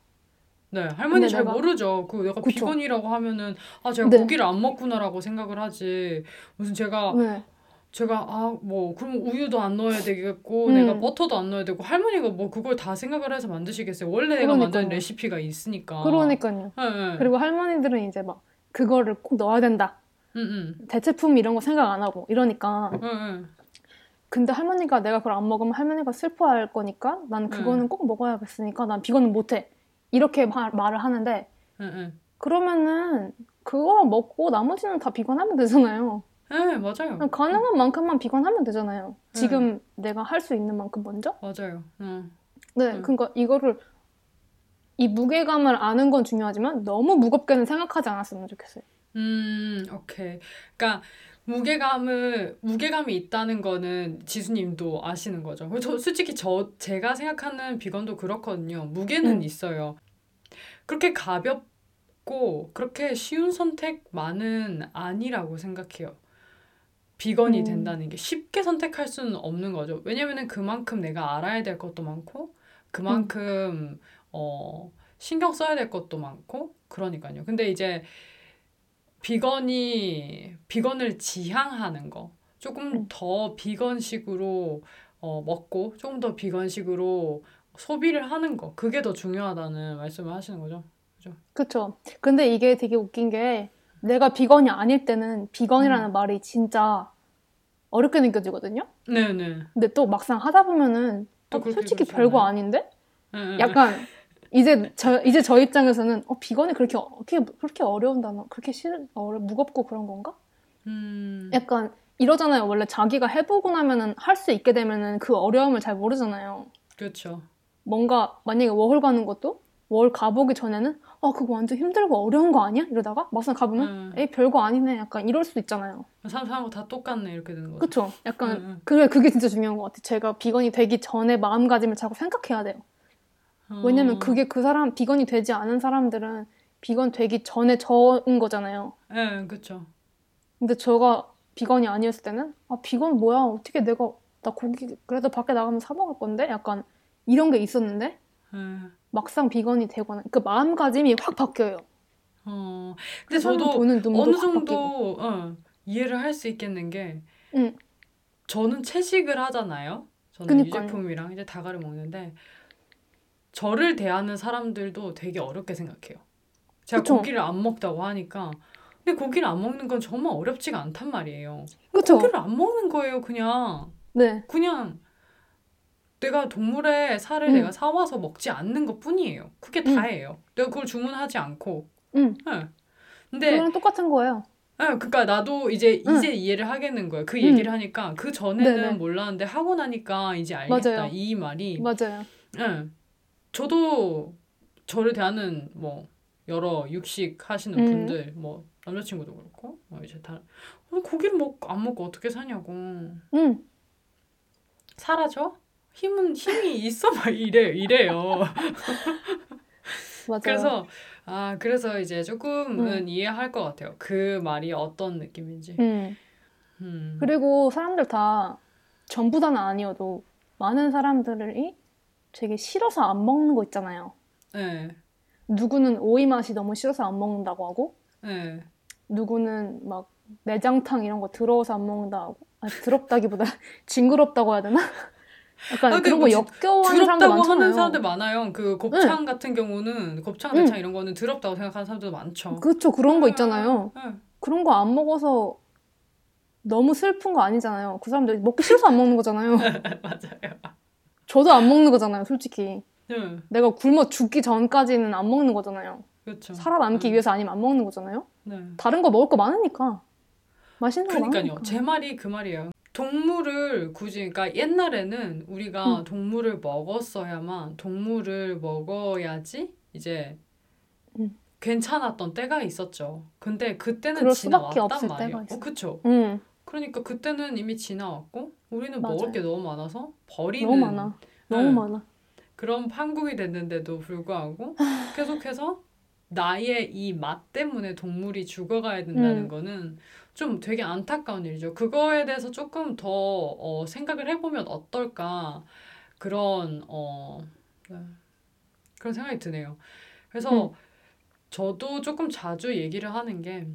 네, 할머니 잘 내가- 모르죠. 그 내가 그쵸. 비건이라고 하면은 아 제가 네. 고기를 안 먹구나라고 생각을 하지. 무슨 제가 네. 제가 아 뭐 그럼 우유도 안 넣어야 되겠고 음. 내가 버터도 안 넣어야 되고 할머니가 뭐 그걸 다 생각을 해서 만드시겠어요. 원래 내가 만든. 레시피가 있으니까. 그러니까요. 예, 예. 그리고 할머니들은 이제 막 그거를 꼭 넣어야 된다. 응, 응. 대체품 이런 거 생각 안 하고 이러니까. 응, 응. 근데 할머니가 내가 그걸 안 먹으면 할머니가 슬퍼할 거니까 난 그거는 꼭 먹어야겠으니까 난 비건은 못해. 이렇게 말, 말을 하는데 응, 응. 그러면은 그거 먹고 나머지는 다 비건하면 되잖아요. 네, 맞아요. 가능한 만큼만 비건하면 되잖아요. 네. 지금 내가 할 수 있는 만큼 먼저. 맞아요. 응. 네, 음. 그러니까 이거를 이 무게감을 아는 건 중요하지만 너무 무겁게는 생각하지 않았으면 좋겠어요. 음, 오케이. 그러니까 무게감을 무게감이 있다는 거는 지수님도 아시는 거죠. 저 솔직히 저 제가 생각하는 비건도 그렇거든요. 무게는 음. 있어요. 그렇게 가볍고 그렇게 쉬운 선택만은 아니라고 생각해요. 비건이 음. 된다는 게 쉽게 선택할 수는 없는 거죠. 왜냐면은 그만큼 내가 알아야 될 것도 많고 그만큼 어 신경 써야 될 것도 많고 그러니까요. 근데 이제 비건이 비건을 지향하는 거 조금 음. 더 비건식으로 어, 먹고 조금 더 비건식으로 소비를 하는 거 그게 더 중요하다는 말씀을 하시는 거죠. 그쵸. 근데 이게 되게 웃긴 게 내가 비건이 아닐 때는 비건이라는 말이 진짜 어렵게 느껴지거든요. 네네. 근데 또 막상 하다 보면은 또 어, 솔직히 별거? 아닌데? 네, 네, 네. 약간 이제 저 이제 저 입장에서는 어, 비건이 그렇게 어- 그렇게 그렇게 어려운 단어, 그렇게 싫 어려 무겁고 그런 건가? 음, 약간 이러잖아요. 원래 자기가 해보고 나면은 할 수 있게 되면은 그 어려움을 잘 모르잖아요. 그렇죠. 뭔가 만약에 워홀 가는 것도 월 가보기 전에는 아 그거 완전 힘들고 어려운 거 아니야? 이러다가 막상 가보면 음. 에이 별거 아니네. 약간 이럴 수도 있잖아요. 사람 사람하고 다 똑같네 이렇게 되는 거죠. 그쵸? 약간 응, 응. 그게 그게 진짜 중요한 것 같아. 제가 비건이 되기 전에 마음가짐을 자꾸 생각해야 돼요. 왜냐면 어, 그게 그 사람 비건이 되지 않은 사람들은 비건 되기 전에 저은 거잖아요. 네, 그렇죠. 근데 제가 비건이 아니었을 때는 아 비건 뭐야? 어떻게 내가 나 고기 그래도 밖에 나가면 사 먹을 건데 약간 이런 게 있었는데 네. 막상 비건이 되거나 그 마음가짐이 확 바뀌어요. 어, 그 근데 저도 어느. 정도 어, 이해를 할 수 있겠는 게 응. 저는 채식을 하잖아요. 저는 그니까요. 유제품이랑 이제 다가를 먹는데 저를 대하는 사람들도 되게 어렵게 생각해요. 제가 그쵸. 고기를 안 먹다고 하니까 근데 고기를 안 먹는 건 정말 어렵지가 않단 말이에요. 그쵸? 고기를 안 먹는 거예요, 그냥. 네. 그냥 내가 동물의 살을 음. 내가 사와서 먹지 않는 것 뿐이에요. 그게 음. 다예요. 내가 그걸 주문하지 않고. 응. 예. 근데 그거랑 똑같은 거예요. 예, 그러니까 나도 이제 응. 이제 이해를 하겠는 거예요. 그 얘기를 하니까 그 전에는. 몰랐는데 하고 나니까 이제 알겠다. 맞아요. 이 말이. 맞아요. 예. 저도 저를 대하는 뭐 여러 육식 하시는 음. 분들 뭐 남자친구도 그렇고 뭐 이제 다 어, 고기를 먹안 먹고 어떻게 사냐고 응. 사라져? 힘은 힘이 있어 막 이래 이래요. 맞아요. 그래서 아 그래서 이제 조금은 이해할 것 같아요. 그 말이 어떤 느낌인지. 응. 음. 그리고 사람들 다 전부 다는 아니어도 많은 사람들이 되게 싫어서 안 먹는 거 있잖아요. 네, 누구는 오이 맛이 너무 싫어서 안 먹는다고 하고, 네, 누구는 막 내장탕 이런 거 더러워서 안 먹는다고 아니, 더럽다기보다 징그럽다고 해야 되나? 약간 아, 그런 뭐 거 역겨워하는 사람들 더럽다고 많잖아요. 하는 사람들 많아요. 그 곱창 같은 경우는 곱창, 응. 대창 이런 거는 더럽다고 생각하는 사람들도 많죠. 그렇죠. 그런 거 있잖아요. 네, 그런 거 안 먹어서 너무 슬픈 거 아니잖아요. 그 사람들 먹기 싫어서 안 먹는 거잖아요. 맞아요. 저도 안 먹는 거잖아요, 솔직히. 네, 내가 굶어 죽기 전까지는 안 먹는 거잖아요. 그렇죠. 살아남기 음. 위해서 아니면 안 먹는 거잖아요. 네. 다른 거 먹을 거 많으니까. 맛있는 거 그러니까요. 많으니까. 제 말이 그 말이에요. 동물을 굳이, 그러니까 옛날에는 우리가 음. 동물을 먹었어야만, 동물을 먹어야지 이제 음. 괜찮았던 때가 있었죠. 근데 그때는 지나왔단 말이에요. 어, 그쵸. 응, 그러니까 그때는 이미 지나왔고, 우리는 맞아요. 먹을 게 너무 많아서 버리는 너무 많아. 너무 네. 많아. 그런 판국이 됐는데도 불구하고 계속해서 나의 이 맛 때문에 동물이 죽어가야 된다는 음. 거는 좀 되게 안타까운 일이죠. 그거에 대해서 조금 더 어, 생각을 해보면 어떨까 그런 어 네. 그런 생각이 드네요. 그래서 음. 저도 조금 자주 얘기를 하는 게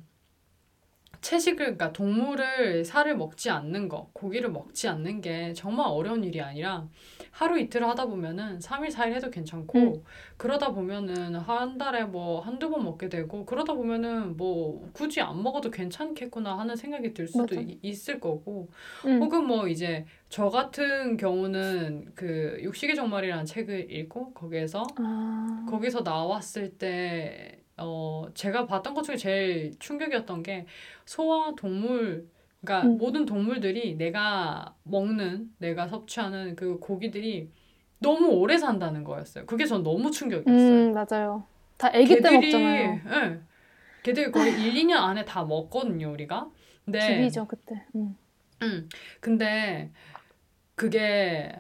채식을 그러니까 동물을 살을 먹지 않는 거, 고기를 먹지 않는 게 정말 어려운 일이 아니라 하루 이틀 하다 보면은 3일, 4일 해도 괜찮고 음. 그러다 보면은 한 달에 뭐 한두 번 먹게 되고 그러다 보면은 뭐 굳이 안 먹어도 괜찮겠구나 하는 생각이 들 수도. 이- 있을 거고 응, 혹은 뭐 이제 저 같은 경우는 그 육식의 종말이라는 책을 읽고 거기에서 아, 거기서 나왔을 때, 어, 제가 봤던 것 중에 제일 충격이었던 게 소와 동물, 그러니까 음. 모든 동물들이 내가 먹는, 내가 섭취하는 그 고기들이 너무 오래 산다는 거였어요. 그게 전 너무 충격이었어요. 음, 맞아요. 다 아기 때 먹잖아요. 예. 걔들이 거의 1, 2년 안에 다 먹거든요, 우리가. 근데 죽이죠, 그때. 응. 음, 근데 그게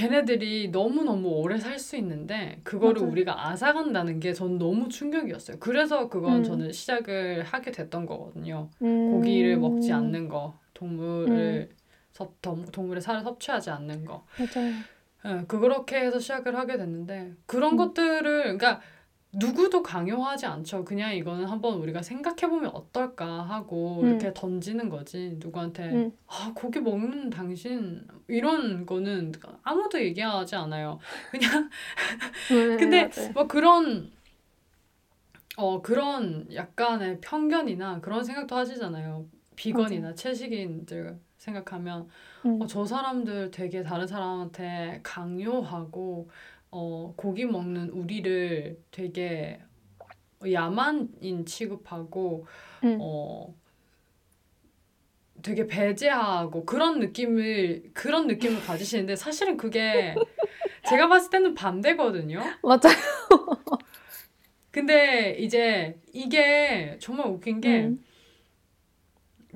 걔네들이 너무너무 오래 살 수 있는데 그거를 맞아요. 우리가 앗아간다는 게 전 너무 충격이었어요. 그래서 그건 음. 저는 시작을 하게 됐던 거거든요. 음. 고기를 먹지 않는 거, 동물을 섭, 동- 동물의 살을 섭취하지 않는 거. 맞아요. 예, 그렇게 해서 시작을 하게 됐는데 그런 음. 것들을 그러니까 누구도 강요하지 않죠. 그냥 이거는 한번 우리가 생각해 보면 어떨까 하고 음. 이렇게 던지는 거지. 누구한테 음. 아, 고기 먹는 당신 이런 거는 아무도 얘기하지 않아요. 그냥 네, 근데 맞아요. 뭐 그런 어 그런 약간의 편견이나 그런 생각도 하시잖아요. 비건이나 채식인들 생각하면 음. 어, 저 사람들 되게 다른 사람한테 강요하고 어, 고기 먹는 우리를 되게 야만인 취급하고 음. 어, 되게 배제하고 그런 느낌을 그런 느낌을 가지시는데 사실은 그게 제가 봤을 때는 반대거든요. 맞아요. 근데 이제 이게 정말 웃긴 게 음.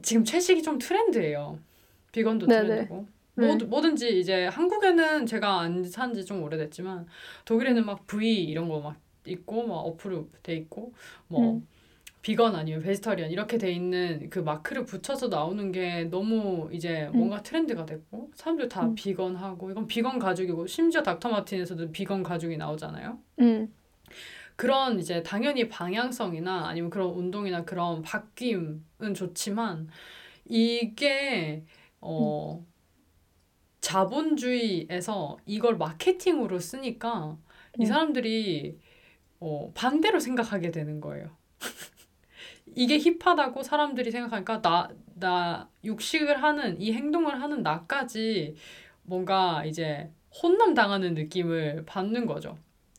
지금 채식이 좀 트렌드예요. 비건도 네네. 트렌드고. 네. 뭐, 뭐든지 이제 한국에는 제가 안 산 지 좀 오래됐지만 독일에는 막 V 이런 거 막 있고 막 어플로 돼 있고 뭐 음. 비건 아니면 베지터리안 이렇게 돼 있는 그 마크를 붙여서 나오는 게 너무 이제 뭔가 트렌드가 됐고 사람들 다 음. 비건하고 이건 비건 가죽이고 심지어 닥터 마틴에서도 비건 가죽이 나오잖아요. 음. 그런 이제 당연히 방향성이나 아니면 그런 운동이나 그런 바뀜은 좋지만 이게 어 자본주의에서 이걸 마케팅으로 쓰니까 이 음. 사람들이 어 반대로 생각하게 되는 거예요. 이게 힙하다고 사람들이 생각하니까 나, 나 육식을 하는 이 행동을 하는 나까지 뭔가 이제 혼남 당하는 느낌을 받는 거죠.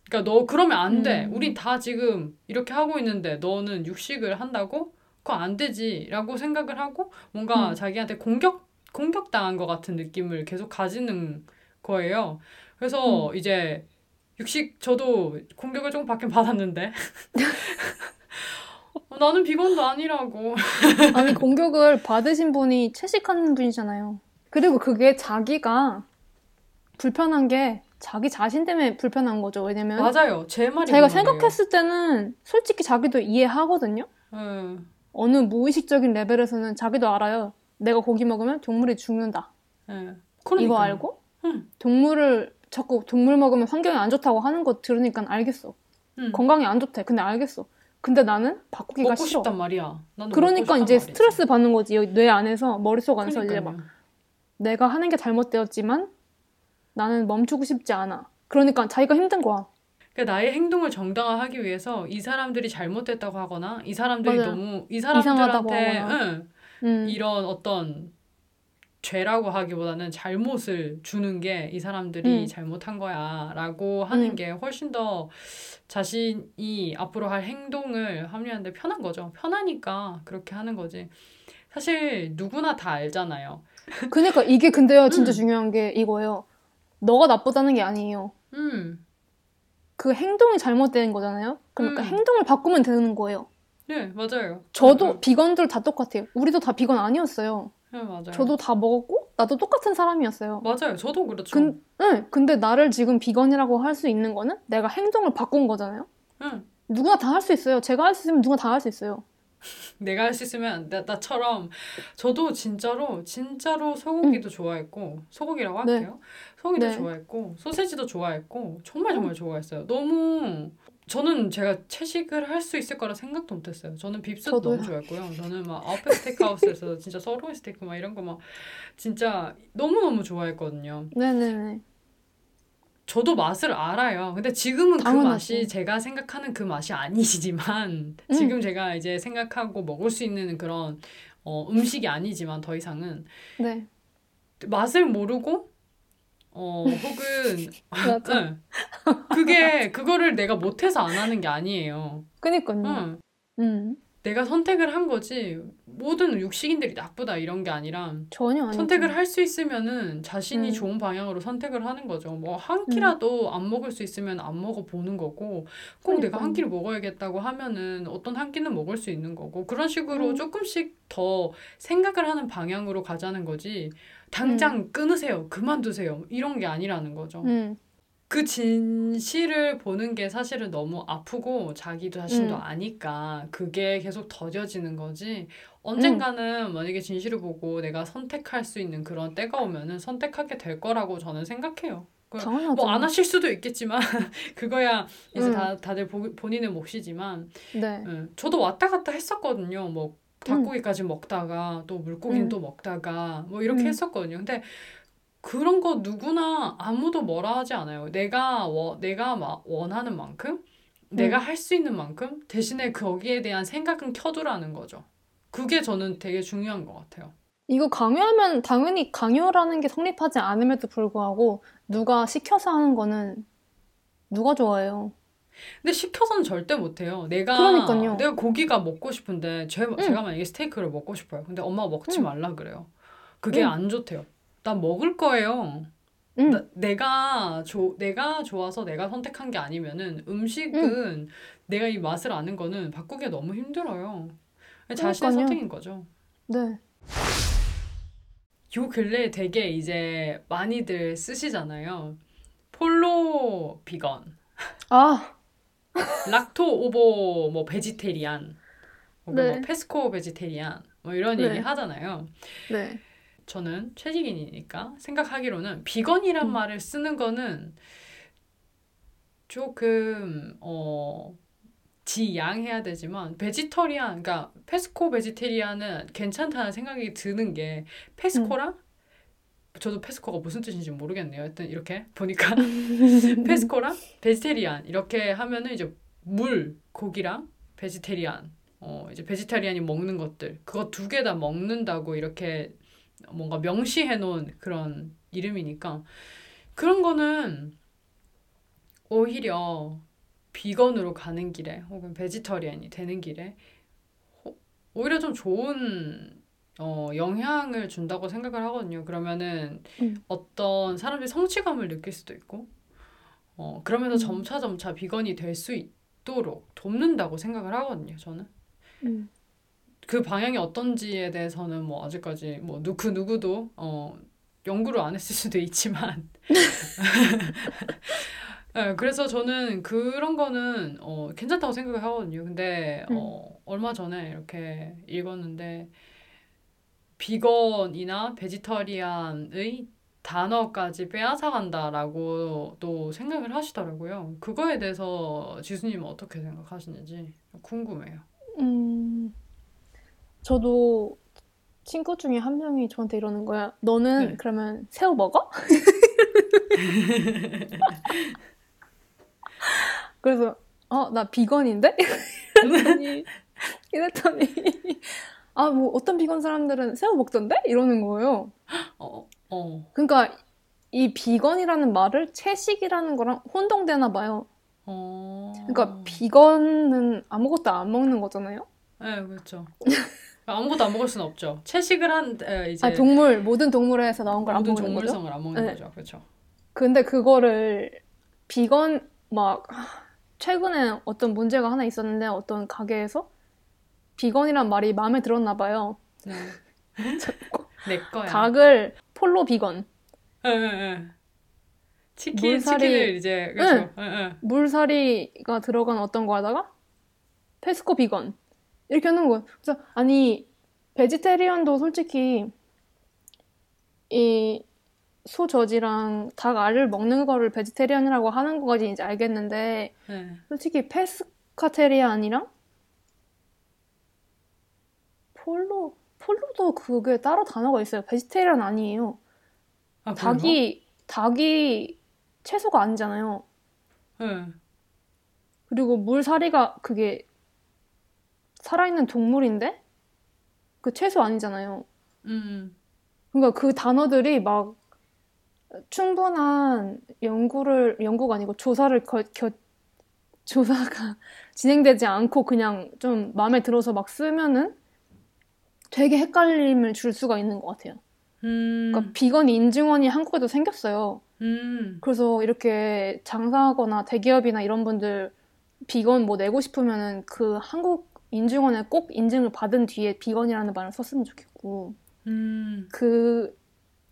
그러니까 너 그러면 안 돼. 음. 우린 다 지금 이렇게 하고 있는데 너는 육식을 한다고? 그거 안 되지라고 생각을 하고 뭔가 음. 자기한테 공격 공격당한 것 같은 느낌을 계속 가지는 거예요. 그래서 이제 육식 저도 공격을 조금 받긴 받았는데 어, 나는 비건도 아니라고. 아니 공격을 받으신 분이 채식하는 분이잖아요. 그리고 그게 자기가 불편한 게 자기 자신 때문에 불편한 거죠. 왜냐면 맞아요. 제 말이 자기가. 생각했을 때는 솔직히 자기도 이해하거든요. 예. 어느 무의식적인 레벨에서는 자기도 알아요. 내가 고기 먹으면 동물이 죽는다. 예. 이거 그러니까요. 알고 응. 동물을 자꾸 동물 먹으면 환경에 안 좋다고 하는 거 들으니까 알겠어. 응. 건강에 안 좋대. 근데 알겠어. 근데 나는 바꾸기가 먹고 싫어. 싶단 말이야. 그러니까 이제 말이지. 스트레스 받는 거지. 뇌 안에서 머릿속 안에서 이제 막 그러니까요. 내가 하는 게 잘못되었지만 나는 멈추고 싶지 않아. 그러니까 자기가 힘든 거야. 그러니까 나의 행동을 정당화하기 위해서 이 사람들이 잘못됐다고 하거나 이 사람들이 맞아요. 너무 이 사람들한테. 응, 음. 이런 어떤 죄라고 하기보다는 잘못을 주는 게 이 사람들이 음. 잘못한 거야라고 하는 음. 게 훨씬 더 자신이 앞으로 할 행동을 합리화하는데 편한 거죠. 편하니까 그렇게 하는 거지. 사실 누구나 다 알잖아요. 그러니까 이게 근데요 진짜 음. 중요한 게 이거예요. 너가 나쁘다는 게 아니에요. 음, 그 행동이 잘못된 거잖아요. 그러니까 음. 행동을 바꾸면 되는 거예요. 네 맞아요. 저도 음, 비건들 다 똑같아요. 우리도 다 비건 아니었어요. 네 맞아요. 저도 다 먹었고 나도 똑같은 사람이었어요. 맞아요. 저도 그렇죠. 근, 네, 근데 나를 지금 비건이라고 할 수 있는 거는 내가 행동을 바꾼 거잖아요. 응. 누구나 다 할 수 있어요. 제가 할 수 있으면 누구나 다 할 수 있어요. 내가 할 수 있으면 나, 나처럼 저도 진짜로 진짜로 소고기도 좋아했고 소고기라고 음. 네. 할게요. 소고기도 네. 음. 좋아했고 소세지도 좋아했고 정말 정말 좋아했어요. 너무 저는 제가 채식을 할 수 있을 거라 생각도 못했어요. 저는 빕스도 저도요. 너무 좋아했고요. 저는 막 아웃백 스테이크하우스에서 진짜 서로이 스테이크 막 이런 거 막 진짜 너무 너무 좋아했거든요. 네네네. 저도 맛을 알아요. 근데 지금은 그. 맛이 제가 생각하는 그 맛이 아니지만 음. 지금 제가 이제 생각하고 먹을 수 있는 그런 어, 음식이 아니지만 더 이상은 네. 맛을 모르고 어 혹은 맞아. 응. 그게 그거를 내가 못해서 안 하는 게 아니에요. 그니까요. 응. 음. 내가 선택을 한 거지 모든 육식인들이 나쁘다 이런 게 아니라 전혀 아니죠. 선택을 할 수 있으면은 자신이 음. 좋은 방향으로 선택을 하는 거죠. 뭐 한 끼라도 안 먹을 수 있으면 안 먹어 보는 거고 꼭 내가 한. 끼를 먹어야겠다고 하면은 어떤 한 끼는 먹을 수 있는 거고 그런 식으로 음. 조금씩 더 생각을 하는 방향으로 가자는 거지. 당장 끊으세요. 그만두세요. 이런 게 아니라는 거죠. 음. 그 진실을 보는 게 사실은 너무 아프고 자기 자신도 음. 아니까 그게 계속 더뎌지는 거지. 언젠가는 만약에 진실을 보고 내가 선택할 수 있는 그런 때가 오면은 선택하게 될 거라고 저는 생각해요. 당연하죠. 뭐안 하실 수도 있겠지만 그거야 이제 음. 다 다들 보, 본인의 몫이지만 네. 응. 저도 왔다 갔다 했었거든요. 뭐 닭고기까지 먹다가 또 물고기는 음. 또 먹다가 뭐 이렇게 음. 했었거든요. 근데 그런 거 누구나 아무도 뭐라 하지 않아요. 내가 워, 내가 막 원하는 만큼 내가 음. 할수 있는 만큼 대신에 거기에 대한 생각은 켜두라는 거죠. 그게 저는 되게 중요한 것 같아요. 이거 강요하면 당연히 강요라는 게 성립하지 않음에도 불구하고 누가 시켜서 하는 거는 누가 좋아해요? 근데 시켜서는 절대 못해요. 내가 그러니까요. 내가 고기가 먹고 싶은데 제, 응. 제가 만약에 스테이크를 먹고 싶어요. 근데 엄마가 먹지 응. 말라 그래요. 그게 응. 안 좋대요. 난 먹을 거예요. 응. 나- 내가 조, 내가 좋아서 내가 선택한 게 아니면은 음식은 내가 이 맛을 아는 거는 바꾸기가 너무 힘들어요. 자신의 그러니까요. 선택인 거죠. 네. 요 근래 에 되게 이제 많이들 쓰시잖아요. 폴로 비건, 아, 락토 오버 뭐 베지테리안, 혹은 네. 뭐 페스코 베지테리안 뭐 이런 네. 얘기 하잖아요. 네. 저는 채식인이니까 생각하기로는 비건이란 음. 말을 쓰는 거는 조금 어 지양해야 되지만 vegetarian 그러니까 pesco vegetarian은 괜찮다는 생각이 드는 게 pesco랑 저도 pesco가 무슨 뜻인지 모르겠네요. 하여튼 이렇게 보니까 pesco랑 vegetarian 이렇게 하면은 이제 물, 고기랑 베지테리안 어 이제 베지테리안이 먹는 것들 그거 두 개 다 먹는다고 이렇게 뭔가 명시해 놓은 그런 이름이니까 그런 거는 오히려 비건으로 가는 길에 혹은 베지터리안이 되는 길에 호- 오히려 좀 좋은 어, 영향을 준다고 생각을 하거든요. 그러면은 음. 어떤 사람들이 성취감을 느낄 수도 있고 어, 그러면서 음. 점차 점차 비건이 될 수 있도록 돕는다고 생각을 하거든요. 저는. 음. 그 방향이 어떤지에 대해서는 뭐 아직까지 뭐 누, 그 누구도 어, 연구를 안 했을 수도 있지만 네, 그래서 저는 그런 거는 어, 괜찮다고 생각을 하거든요. 근데 어, 얼마 전에 이렇게 읽었는데 비건이나 베지터리안의 단어까지 빼앗아간다라고 또 생각을 하시더라고요. 그거에 대해서 지수님은 어떻게 생각하시는지 궁금해요. 음, 저도 친구 중에 한 명이 저한테 이러는 거야. 너는 네. 그러면 새우 먹어? 그래서 어, 나 비건인데? 이랬더니 이랬더니 아, 뭐 어떤 비건 사람들은 새우 먹던데? 이러는 거예요. 어, 어, 그러니까 이 비건이라는 말을 채식이라는 거랑 혼동되나 봐요. 어. 그러니까 비건은 아무것도 안 먹는 거잖아요. 네, 그렇죠. 아무것도 안 먹을 수는 없죠. 채식을 한 에, 이제 아, 동물 모든 동물에서 나온 걸안 모든 먹는 거죠. 동물성을 안 먹는 네. 거죠. 그렇죠. 근데 그거를 비건 막 최근에 어떤 문제가 하나 있었는데 어떤 가게에서 비건이란 말이 마음에 들었나 봐요. 네. 내 거야. 닭을 폴로 비건, 예, 예, 예. 치킨, 물살이- 치킨을 이제 그렇죠. 예, 예. 물살이가 들어간 어떤 거 하다가 페스코 비건 이렇게 하는 거예요. 그래서 아니 vegetarian도 솔직히 이 소젖이랑 닭 알을 먹는 거를 vegetarian이라고 하는 거지 이제 알겠는데 예. 솔직히 pescatarian이랑 폴로 폴로도 그게 따로 단어가 있어요. 베지테리안 아니에요. 아? 닭이 닭이 채소가 아니잖아요. 예. 그리고 물사리가 그게 살아있는 동물인데 그 채소 아니잖아요. 음. 그러니까 그 단어들이 막 충분한 연구를 연구가 아니고 조사를 거, 겨, 조사가 진행되지 않고 그냥 좀 마음에 들어서 막 쓰면은 되게 헷갈림을 줄 수가 있는 것 같아요. 음. 그러니까 비건 인증원이 한국에도 생겼어요. 음. 그래서 이렇게 장사하거나 대기업이나 이런 분들 비건 뭐 내고 싶으면은 그 한국 인증원에 꼭 인증을 받은 뒤에 비건이라는 말을 썼으면 좋겠고 음. 그,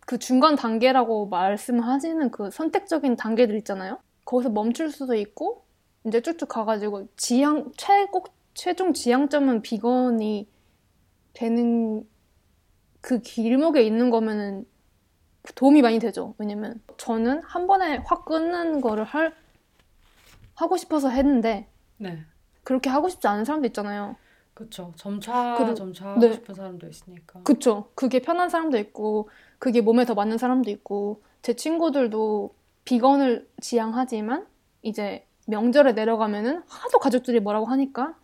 그 중간 단계라고 말씀하시는 그 선택적인 단계들 있잖아요. 거기서 멈출 수도 있고 이제 쭉쭉 가가지고 지향 최고 최종 지향점은 비건이 되는 그 길목에 있는 거면은 도움이 많이 되죠. 왜냐면 저는 한 번에 확 끊는 거를 할 하고 싶어서 했는데 네. 그렇게 하고 싶지 않은 사람도 있잖아요. 그렇죠. 점차 그리고- 점차 하고 네. 싶은 사람도 있으니까. 그쵸. 그게 편한 사람도 있고, 그게 몸에 더 맞는 사람도 있고, 제 친구들도 비건을 지향하지만, 이제 명절에 내려가면은 하도 가족들이 뭐라고 하니까,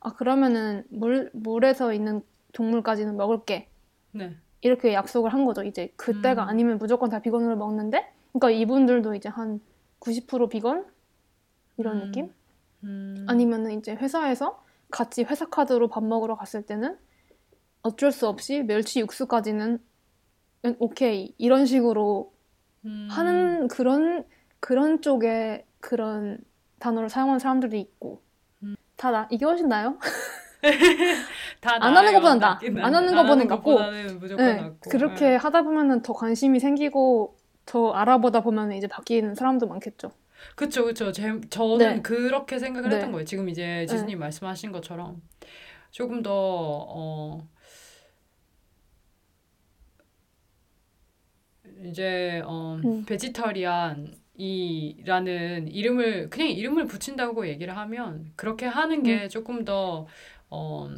아, 그러면은 물, 물에서 있는 동물까지는 먹을게. 네. 이렇게 약속을 한 거죠. 이제 그때가 음. 아니면 무조건 다 비건으로 먹는데, 그러니까 이분들도 이제 한 90% 비건? 이런 음. 느낌? 음. 아니면은 이제 회사에서 같이 회사 카드로 밥 먹으러 갔을 때는 어쩔 수 없이 멸치 육수까지는 음, 오케이 이런 식으로 음. 하는 그런 그런 쪽에 그런 단어를 사용하는 사람들도 있고 음. 다 나, 이게 훨씬 나요? 다안 하는 나. 낫긴 안 나. 하는. 것보다는 네, 낫고. 그렇게 네. 하다 보면은 더 관심이 생기고 더 알아보다 보면 이제 바뀌는 사람도 많겠죠. 그쵸, 그쵸. 제, 저는 네. 그렇게 생각을 네. 했던 거예요. 지금 이제 지수님 말씀하신 것처럼 조금 더, 어, 이제, 어, 음. 베지터리안 이라는 이름을, 그냥 이름을 붙인다고 얘기를 하면 그렇게 하는 게 조금 더, 어,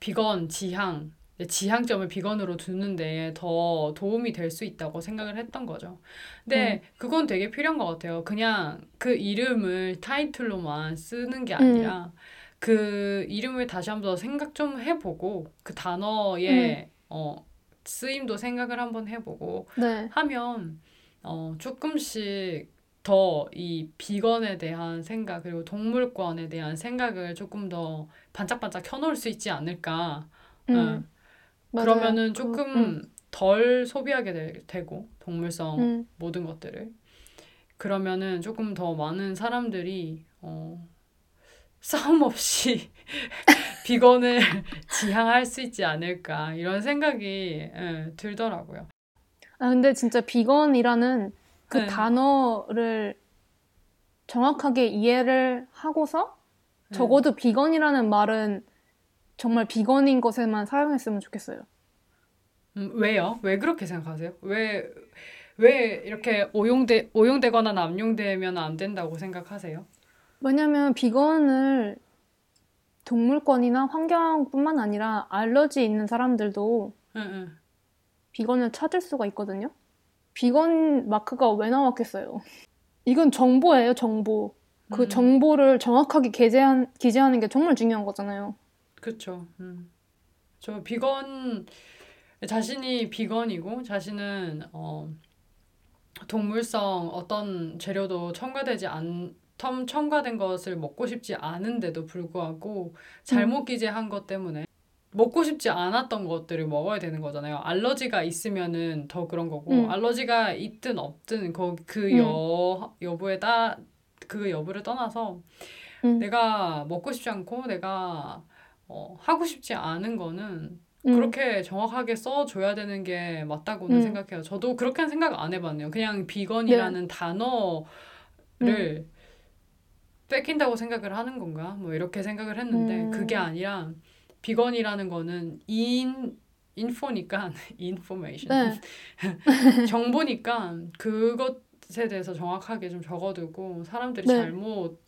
비건, 지향, 지향점을 비건으로 두는 데에 더 도움이 될 수 있다고 생각을 했던 거죠. 근데 그건 되게 필요한 것 같아요. 그냥 그 이름을 타이틀로만 쓰는 게 아니라 그 이름을 다시 한번 더 생각 좀 해보고 그 단어의 어, 쓰임도 생각을 한번 해보고 네. 하면 어, 조금씩 더 이 비건에 대한 생각 그리고 동물권에 대한 생각을 조금 더 반짝반짝 켜놓을 수 있지 않을까. 음, 응. 맞아요. 그러면은 그- 조금 음, 덜 소비하게 되, 되고 동물성 음, 모든 것들을 그러면은 조금 더 많은 사람들이 어, 싸움 없이 비건을 지향할 수 있지 않을까 이런 생각이 예, 들더라고요. 아, 근데 진짜 비건이라는 그 네. 단어를 정확하게 이해를 하고서 네. 적어도 비건이라는 말은 정말 비건인 것에만 사용했으면 좋겠어요. 음, 왜요? 왜 그렇게 생각하세요? 왜, 왜 이렇게 오용돼, 오용되거나 남용되면 안 된다고 생각하세요? 왜냐면 비건을 동물권이나 환경뿐만 아니라 알러지 있는 사람들도 응, 응. 비건을 찾을 수가 있거든요. 비건 마크가 왜 나왔겠어요? 이건 정보예요, 정보. 그 음. 정보를 정확하게 게재한, 기재하는 게 정말 중요한 거잖아요. 그쵸. 음. 저 비건, 자신이 비건이고, 자신은, 어, 동물성 어떤 재료도 첨가되지 않, 텀 첨가된 것을 먹고 싶지 않은데도 불구하고 잘못 기재한 것 때문에 먹고 싶지 않았던 것들을 먹어야 되는 거잖아요. 알러지가 있으면은 더 그런 거고, 음. 알러지가 있든 없든 거, 그 음. 여, 여부에 따, 그 여부를 떠나서 음. 내가 먹고 싶지 않고 내가 어, 하고 싶지 않은 거는 음. 그렇게 정확하게 써줘야 되는 게 맞다고는 음. 생각해요. 저도 그렇게는 생각 안 해봤네요. 그냥 비건이라는 네. 단어를 뺏긴다고 생각을 하는 건가? 뭐 이렇게 생각을 했는데 음. 그게 아니라 비건이라는 거는 인 인포니까 인포메이션 네. 정보니까 그것에 대해서 정확하게 좀 적어두고 사람들이 네. 잘못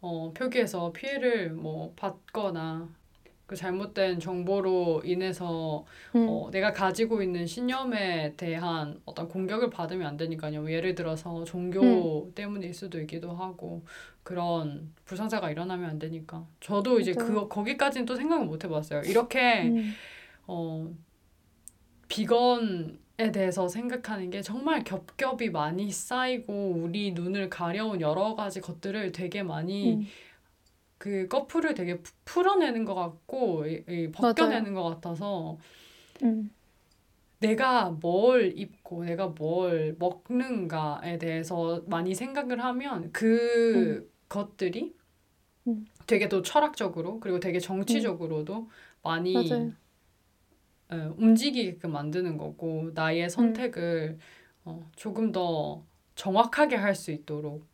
어, 표기해서 피해를 뭐 받거나 그 잘못된 정보로 인해서 음. 어, 내가 가지고 있는 신념에 대한 어떤 공격을 받으면 안 되니까요. 뭐 예를 들어서 종교 음. 때문일 수도 있기도 하고 그런 불상사가 일어나면 안 되니까. 저도 이제 맞아요. 그 거기까지는 또 생각을 못 해봤어요. 이렇게 음. 어, 비건에 대해서 생각하는 게 정말 겹겹이 많이 쌓이고 우리 눈을 가려운 여러 가지 것들을 되게 많이 음. 그 커플을 되게 푸- 풀어내는 것 같고 이- 이 벗겨내는 것 같아서 음. 내가 뭘 입고 내가 뭘 먹는가에 대해서 많이 생각을 하면 그 것들이 음. 되게 또 철학적으로 그리고 되게 정치적으로도 많이 맞아요. 어, 움직이게끔 만드는 거고 나의 선택을 어, 조금 더 정확하게 할 수 있도록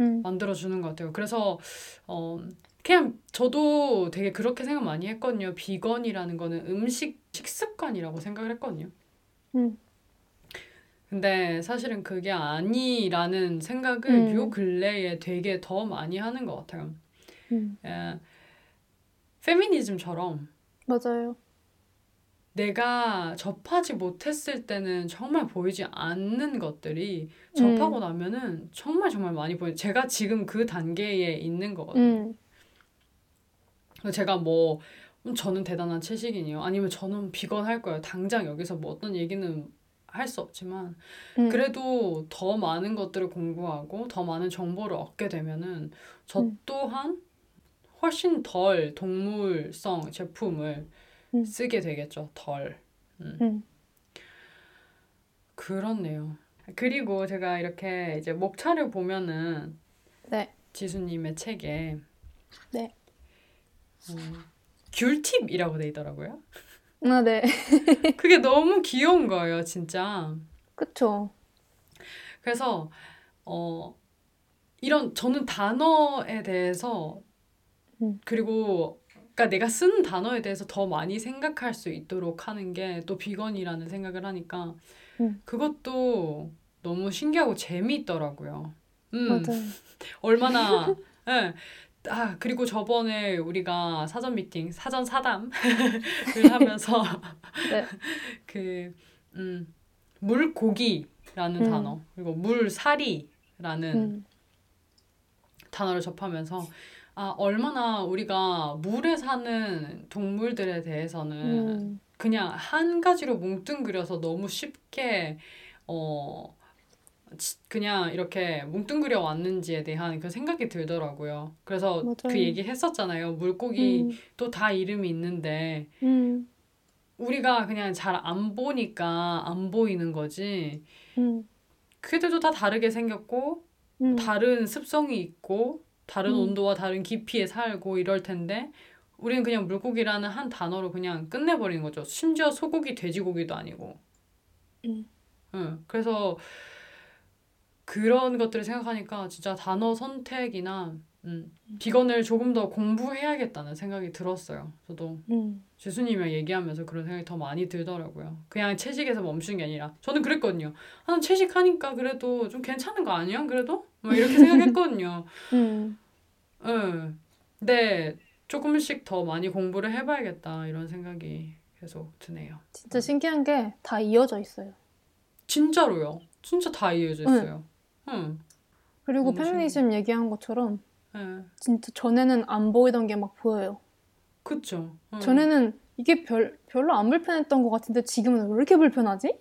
음. 만들어주는 것 같아요. 그래서 어, 그냥 저도 되게 그렇게 생각 많이 했거든요. 비건이라는 거는 음식 식습관이라고 생각을 했거든요. 음. 근데 사실은 그게 아니라는 생각을 음. 요 근래에 되게 더 많이 하는 것 같아요. 음. 예, 페미니즘처럼 맞아요. 내가 접하지 못했을 때는 정말 보이지 않는 것들이 접하고 음. 나면은 정말 정말 많이 보여요. 제가 지금 그 단계에 있는 거거든요. 음. 제가 뭐 음, 저는 대단한 채식인이요. 아니면 저는 비건 할 거예요. 당장 여기서 뭐 어떤 얘기는 할 수 없지만 음. 그래도 더 많은 것들을 공부하고 더 많은 정보를 얻게 되면은 저 음. 또한 훨씬 덜 동물성 제품을 음. 쓰게 되겠죠. 덜. 음. 음. 그렇네요. 그리고 제가 이렇게 이제 목차를 보면은 네. 지수님의 책에 네. 어, 귤팁이라고 돼 있더라고요. 아, 네. 그게 너무 귀여운 거예요, 진짜. 그쵸. 그래서 어 이런 저는 단어에 대해서 음. 그리고 그러니까 내가 쓴 단어에 대해서 더 많이 생각할 수 있도록 하는 게 또 비건이라는 생각을 하니까 음. 그것도 너무 신기하고 재미있더라고요. 음. 맞아요. 얼마나 예. 아, 그리고 저번에 우리가 사전 미팅, 사전 사담을 하면서 네. 그 음, 물고기라는 음. 단어 그리고 물사리라는 음. 단어를 접하면서 아, 얼마나 우리가 물에 사는 동물들에 대해서는 음. 그냥 한 가지로 뭉뚱그려서 너무 쉽게 어 치- 그냥 이렇게 뭉뚱그려 왔는지에 대한 그 생각이 들더라고요. 그래서 그 맞아요. 얘기 했었잖아요. 물고기 음. 또다 이름이 있는데 음. 우리가 그냥 잘 안 보니까 안 보이는 거지. 음. 그들도 다 다르게 생겼고 음. 다른 습성이 있고 다른 음. 온도와 다른 깊이에 살고 이럴 텐데 우리는 그냥 물고기라는 한 단어로 그냥 끝내버리는 거죠. 심지어 소고기, 돼지고기도 아니고. 음. 응. 그래서 그런 것들을 생각하니까 진짜 단어 선택이나 음, 비건을 조금 더 공부해야겠다는 생각이 들었어요. 저도 음. 지수님이랑 얘기하면서 그런 생각이 더 많이 들더라고요. 그냥 채식에서 멈춘 게 아니라 저는 그랬거든요. 아, 난 채식하니까 그래도 좀 괜찮은 거 아니야? 그래도? 막 이렇게 생각했거든요. 음. 응. 근데 조금씩 더 많이 공부를 해봐야겠다 이런 생각이 계속 드네요. 진짜 신기한 게 다 이어져 있어요. 진짜로요. 진짜 다 이어져 있어요. 응. 그리고 너무 페미니즘 얘기한 것처럼 예. 진짜 전에는 안 보이던 게 막 보여요. 그쵸. 응. 전에는 이게 별, 별로 안 불편했던 것 같은데 지금은 왜 이렇게 불편하지?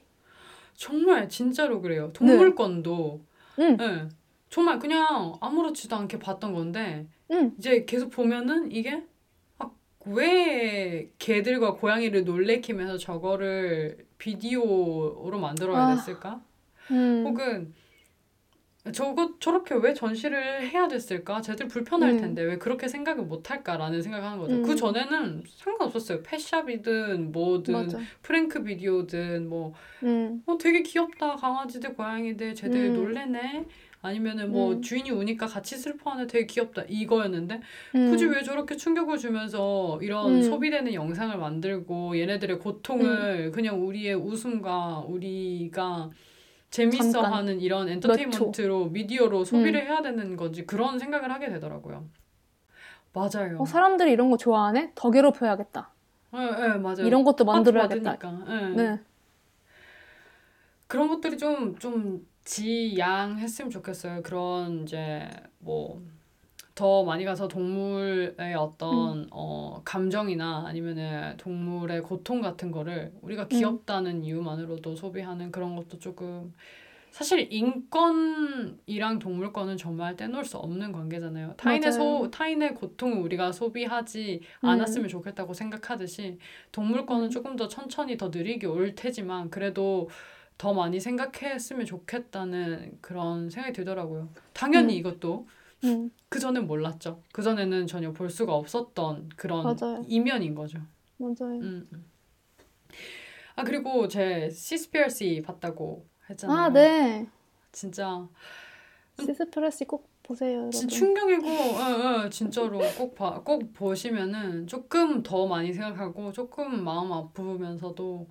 정말 진짜로 그래요. 동물권도 응, 예. 정말 그냥 아무렇지도 않게 봤던 건데 응, 이제 계속 보면은 이게 아, 왜 개들과 고양이를 놀래키면서 저거를 비디오로 만들어야 아. 됐을까? 음, 혹은 저거 저렇게 왜 전시를 해야 됐을까? 쟤들 불편할 음. 텐데 왜 그렇게 생각을 못 할까라는 생각하는 거죠. 음. 그 전에는 상관없었어요. 펫샵이든 뭐든 맞아. 프랭크 비디오든 뭐 음, 어, 되게 귀엽다. 강아지들, 고양이들, 쟤들 음. 놀래네. 아니면은 뭐 음. 주인이 우니까 같이 슬퍼하네. 되게 귀엽다. 이거였는데 음, 굳이 왜 저렇게 충격을 주면서 이런 음. 소비되는 영상을 만들고 얘네들의 고통을 그냥 우리의 웃음과 우리가 재밌어 잠깐. 하는 이런 엔터테인먼트로 미디어로 소비를 해야 되는 건지 그런 생각을 하게 되더라고요. 맞아요. 어, 사람들이 이런 거 좋아하네? 더 괴롭혀야겠다. 예, 예, 맞아요. 이런 것도 만들어야겠다. 예. 네, 그런 것들이 좀, 좀 지양했으면 좋겠어요. 그런 이제 뭐 더 많이 가서 동물의 어떤 어 감정이나 아니면은 동물의 고통 같은 거를 우리가 귀엽다는 이유만으로도 소비하는 그런 것도 조금 사실 인권이랑 동물권은 정말 떼놓을 수 없는 관계잖아요. 타인의 소, 맞아요. 타인의 고통을 우리가 소비하지 음. 않았으면 좋겠다고 생각하듯이 동물권은 음. 조금 더 천천히 더 느리게 올 테지만 그래도 더 많이 생각했으면 좋겠다는 그런 생각이 들더라고요. 당연히 음. 이것도 음, 그 전엔 몰랐죠. 그 전에는 전혀 볼 수가 없었던 그런 맞아요. 이면인 거죠. 맞아요. 음. 음. 아 그리고 제 Seaspiracy 봤다고 했잖아요. 아, 네. 진짜 Seaspiracy 꼭 보세요, 여러분. 진짜 충격이고, 예, 예, 진짜로 꼭 봐, 꼭 보시면은 조금 더 많이 생각하고 조금 마음 아프면서도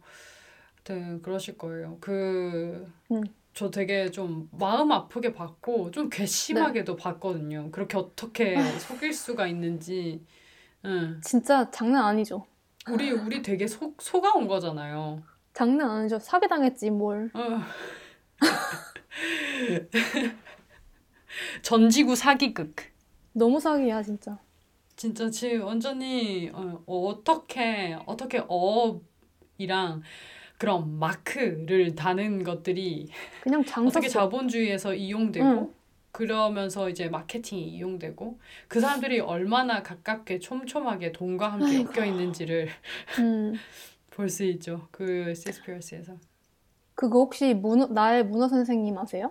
네, 그러실 거예요. 그, 음. 저 되게 좀 마음 아프게 봤고 좀 괘씸하게도 봤거든요. 그렇게 어떻게 속일 수가 있는지. 응. 진짜 장난 아니죠. 우리 우리 되게 속 속아온 거잖아요. 장난 아니죠. 사기당했지, 뭘. 어. 전지구 사기극. 너무 사기야, 진짜. 진짜 지금 완전히 어, 어떻게 어떻게 어업이랑 그런 마크를 다는 것들이 그냥 장사 어떻게 자본주의에서 이용되고 응. 그러면서 이제 마케팅이 이용되고 그 사람들이 얼마나 가깝게 촘촘하게 돈과 함께 아이고. 엮여 있는지를 음. 볼수 있죠. 그 시스피어스에서. 그거 혹시 문어, 나의 문어 선생님 아세요?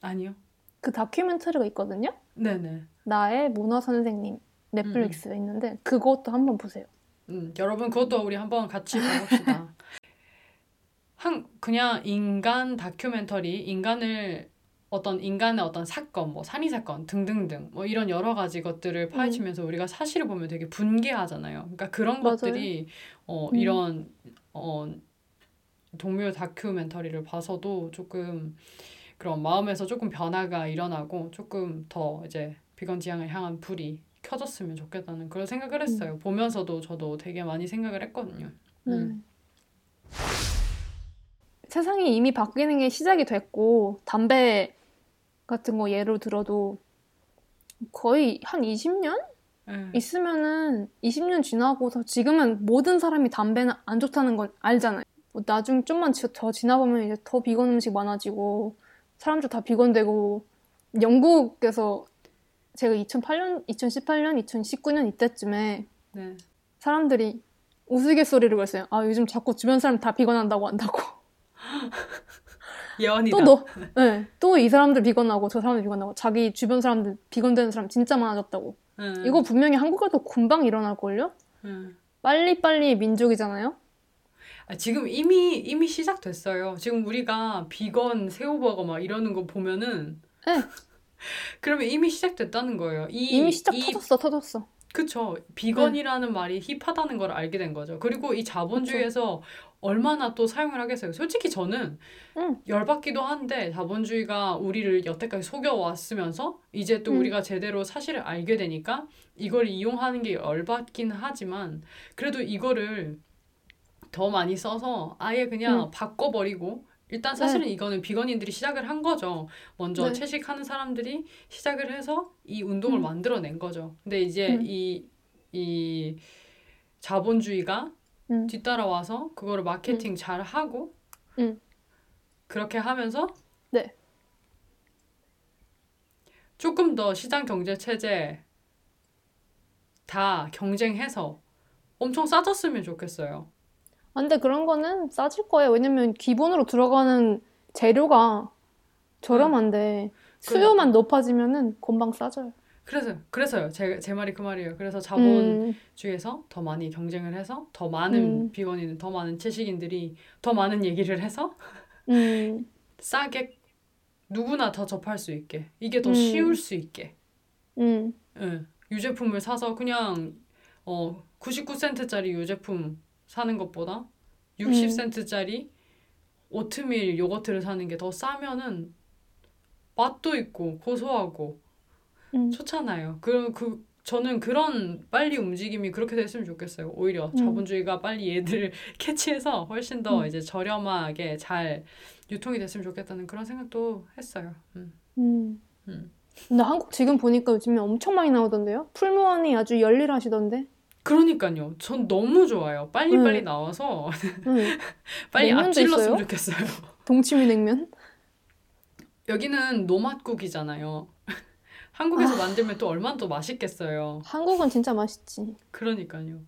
아니요. 그 다큐멘터리가 있거든요? 네네. 나의 문어 선생님 넷플릭스에 있는데 그것도 한번 보세요. 음, 여러분 그것도 우리 한번 같이 봐봅시다. 한 그냥 인간 다큐멘터리, 인간을 어떤 인간의 어떤 사건, 뭐 살인 사건 등등등 뭐 이런 여러 가지 것들을 파헤치면서 우리가 사실을 보면 되게 분개하잖아요. 그러니까 그런 맞아요. 것들이 어 음. 이런 어 동물 다큐멘터리를 봐서도 조금 그런 마음에서 조금 변화가 일어나고 조금 더 이제 비건 지향을 향한 불이 켜졌으면 좋겠다는 그런 생각을 했어요. 보면서도 저도 되게 많이 생각을 했거든요. 음. 네. 세상이 이미 바뀌는 게 시작이 됐고 담배 같은 거 예로 들어도 거의 한 20년 네. 있으면은 20년 지나고서 지금은 모든 사람이 담배는 안 좋다는 걸 알잖아요. 뭐 나중 좀만 지- 더 지나보면 이제 더 비건 음식 많아지고 사람들 다 비건 되고 영국에서 제가 2008년, 2018년, 2019년 이때쯤에 네. 사람들이 우스갯소리를 했어요. 아, 요즘 자꾸 주변 사람 다 비건한다고 한다고. 예언이다. 또 너, 네, 또 이 사람들 비건하고 저 사람들 비건하고 자기 주변 사람들 비건 되는 사람 진짜 많아졌다고. 응, 이거 분명히 한국에도 금방 일어날 걸요? 응. 빨리 빨리 민족이잖아요? 아, 지금 이미 이미 시작됐어요. 지금 우리가 비건 새우버거 막 이러는 거 보면은 네. 그러면 이미 시작됐다는 거예요. 이, 이미 시작 이 터졌어, 터졌어. 그쵸. 비건이라는 말이 힙하다는 걸 알게 된 거죠. 그리고 이 자본주의에서 얼마나 또 사용을 하겠어요. 솔직히 저는 응. 열받기도 한데 자본주의가 우리를 여태까지 속여왔으면서 이제 또 응. 우리가 제대로 사실을 알게 되니까 이걸 이용하는 게 열받긴 하지만 그래도 이거를 더 많이 써서 아예 그냥 응. 바꿔버리고 일단 사실은 이거는 비건인들이 시작을 한 거죠. 먼저 네. 채식하는 사람들이 시작을 해서 이 운동을 음. 만들어낸 거죠. 근데 이제 음. 이, 이 자본주의가 응. 뒤따라와서 그거를 마케팅 잘 하고 음. 그렇게 하면서 네. 조금 더 시장 경제 체제 다 경쟁해서 엄청 싸졌으면 좋겠어요. 아, 근데 그런 거는 싸질 거예요. 왜냐면 기본으로 들어가는 재료가 저렴한데 수요만 높아지면은 금방 싸져요. 그래서 그래서요. 제, 제 말이 그 말이에요. 그래서 음, 자본주의에서 더 많이 경쟁을 해서 더 많은 음. 비건인, 더 많은 채식인들이 더 많은 얘기를 해서 음, 싸게 누구나 더 접할 수 있게 이게 더 음. 쉬울 수 있게 음, 예, 유제품을 사서 그냥 어 99센트짜리 유제품 사는 것보다 음. 60센트짜리 오트밀 요거트를 사는 게 더 싸면은 맛도 있고 고소하고 음, 좋잖아요. 그, 그 저는 그런 빨리 움직임이 그렇게 됐으면 좋겠어요. 오히려 음. 자본주의가 빨리 얘들을 캐치해서 훨씬 더 음. 이제 저렴하게 잘 유통이 됐으면 좋겠다는 그런 생각도 했어요. 음. 음. 음. 근데 한국 지금 보니까 요즘에 엄청 많이 나오던데요? 풀무원이 아주 열일하시던데. 그러니까요. 전 너무 좋아요. 빨리빨리 네. 나와서 응. 빨리 앞질렀으면? 좋겠어요. 동치미 냉면? 여기는 노맛국이잖아요. 한국에서 아. 만들면 또 얼마나 더 맛있겠어요. 한국은 진짜 맛있지. 그러니까요.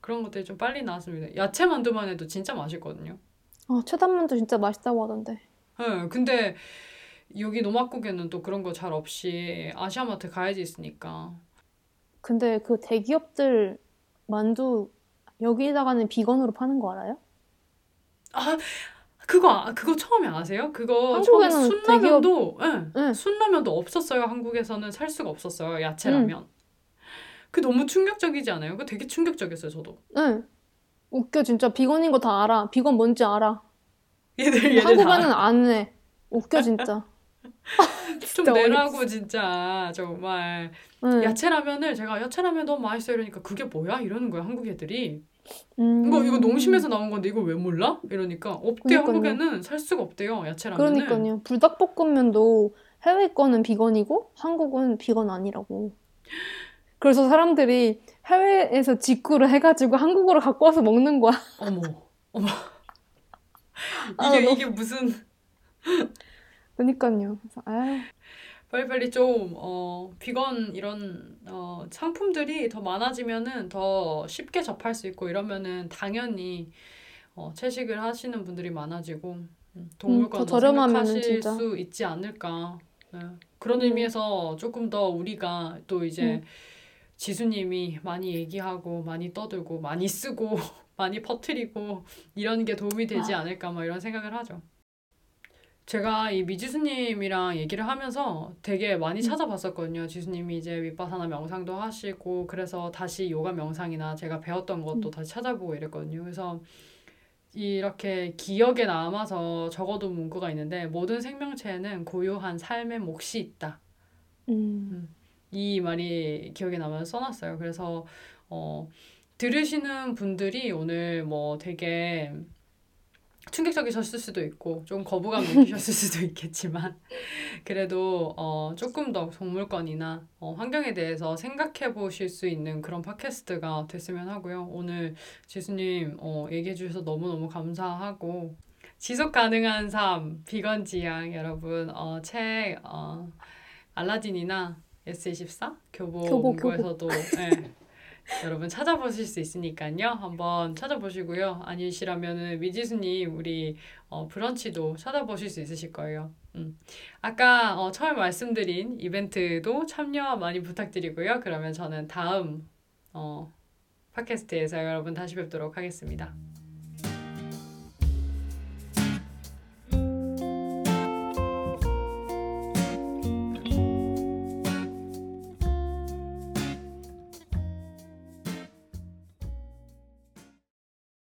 그런 것들이 좀 빨리 나왔습니다. 야채 만두만 해도 진짜 맛있거든요. 아, 최단만두 진짜 맛있다고 하던데. 네, 근데 여기 노맛국에는 또 그런 거 잘 없이 아시아마트 가야지 있으니까. 근데 그 대기업들 만두 여기다가는 비건으로 파는 거 알아요? 아, 그거 아- 그거 처음에 아세요? 그거 처음에 순라면도 예, 응. 순라면도 없었어요. 한국에서는 살 수가 없었어요. 야채라면. 그 너무 충격적이지 않아요? 그거 되게 충격적이었어요, 저도. 응. 웃겨 진짜 비건인 거 다 알아. 비건 뭔지 알아. 얘들 얘들 다 한국에는 안 해. 웃겨 진짜. 좀 진짜 내라고 진짜 정말 응. 야채라면을 제가 야채라면 너무 맛있어 이러니까 그게 뭐야 이러는 거야 한국 애들이 음. 이거 이거 농심에서 나온 건데 이걸 왜 몰라 이러니까 없대요 그러니까요. 한국에는 살 수가 없대요 야채라면은 그러니까요. 불닭볶음면도 해외 거는 비건이고 한국은 비건 아니라고. 그래서 사람들이 해외에서 직구를 해가지고 한국으로 갖고 와서 먹는 거야. 어머 어머 아, 이게 너무- 이게 무슨 그러니까요. 그래서 아유. 빨리빨리 좀 어, 비건 이런 어, 상품들이 더 많아지면은 더 쉽게 접할 수 있고 이러면은 당연히 어, 채식을 하시는 분들이 많아지고 음, 동물권 더더 저렴하면은 생각하실. 수 있지 않을까. 네. 그런 음. 의미에서 조금 더 우리가 또 이제 음. 지수님이 많이 얘기하고 많이 떠들고 많이 쓰고 많이 퍼뜨리고 이런 게 도움이 되지 아. 않을까 막 이런 생각을 하죠. 제가 이 미지수님이랑 얘기를 하면서 되게 많이 음. 찾아봤었거든요. 지수님이 이제 윗바사나 명상도 하시고 그래서 다시 요가 명상이나 제가 배웠던 것도 음. 다시 찾아보고 이랬거든요. 그래서 이렇게 기억에 남아서 적어둔 문구가 있는데 모든 생명체에는 고요한 삶의 몫이 있다. 음. 이 말이 기억에 남아서 써놨어요. 그래서 어, 들으시는 분들이 오늘 뭐 되게 충격적이셨을 수도 있고 좀 거부감 느끼셨을 수도 있겠지만 그래도 어, 조금 더 동물권이나 어, 환경에 대해서 생각해 보실 수 있는 그런 팟캐스트가 됐으면 하고요. 오늘 지수님 어, 얘기해 주셔서 너무너무 감사하고 지속 가능한 삶, 비건 지향 여러분 어, 책 어, 알라딘이나 S24 교보 교보, 문고에서도 예, 여러분 찾아보실 수 있으니까요. 한번 찾아보시고요. 아니시라면은 미지수님 우리 어, 브런치도 찾아보실 수 있으실 거예요. 음. 아까 어, 처음 말씀드린 이벤트도 참여 많이 부탁드리고요. 그러면 저는 다음 어, 팟캐스트에서 여러분 다시 뵙도록 하겠습니다.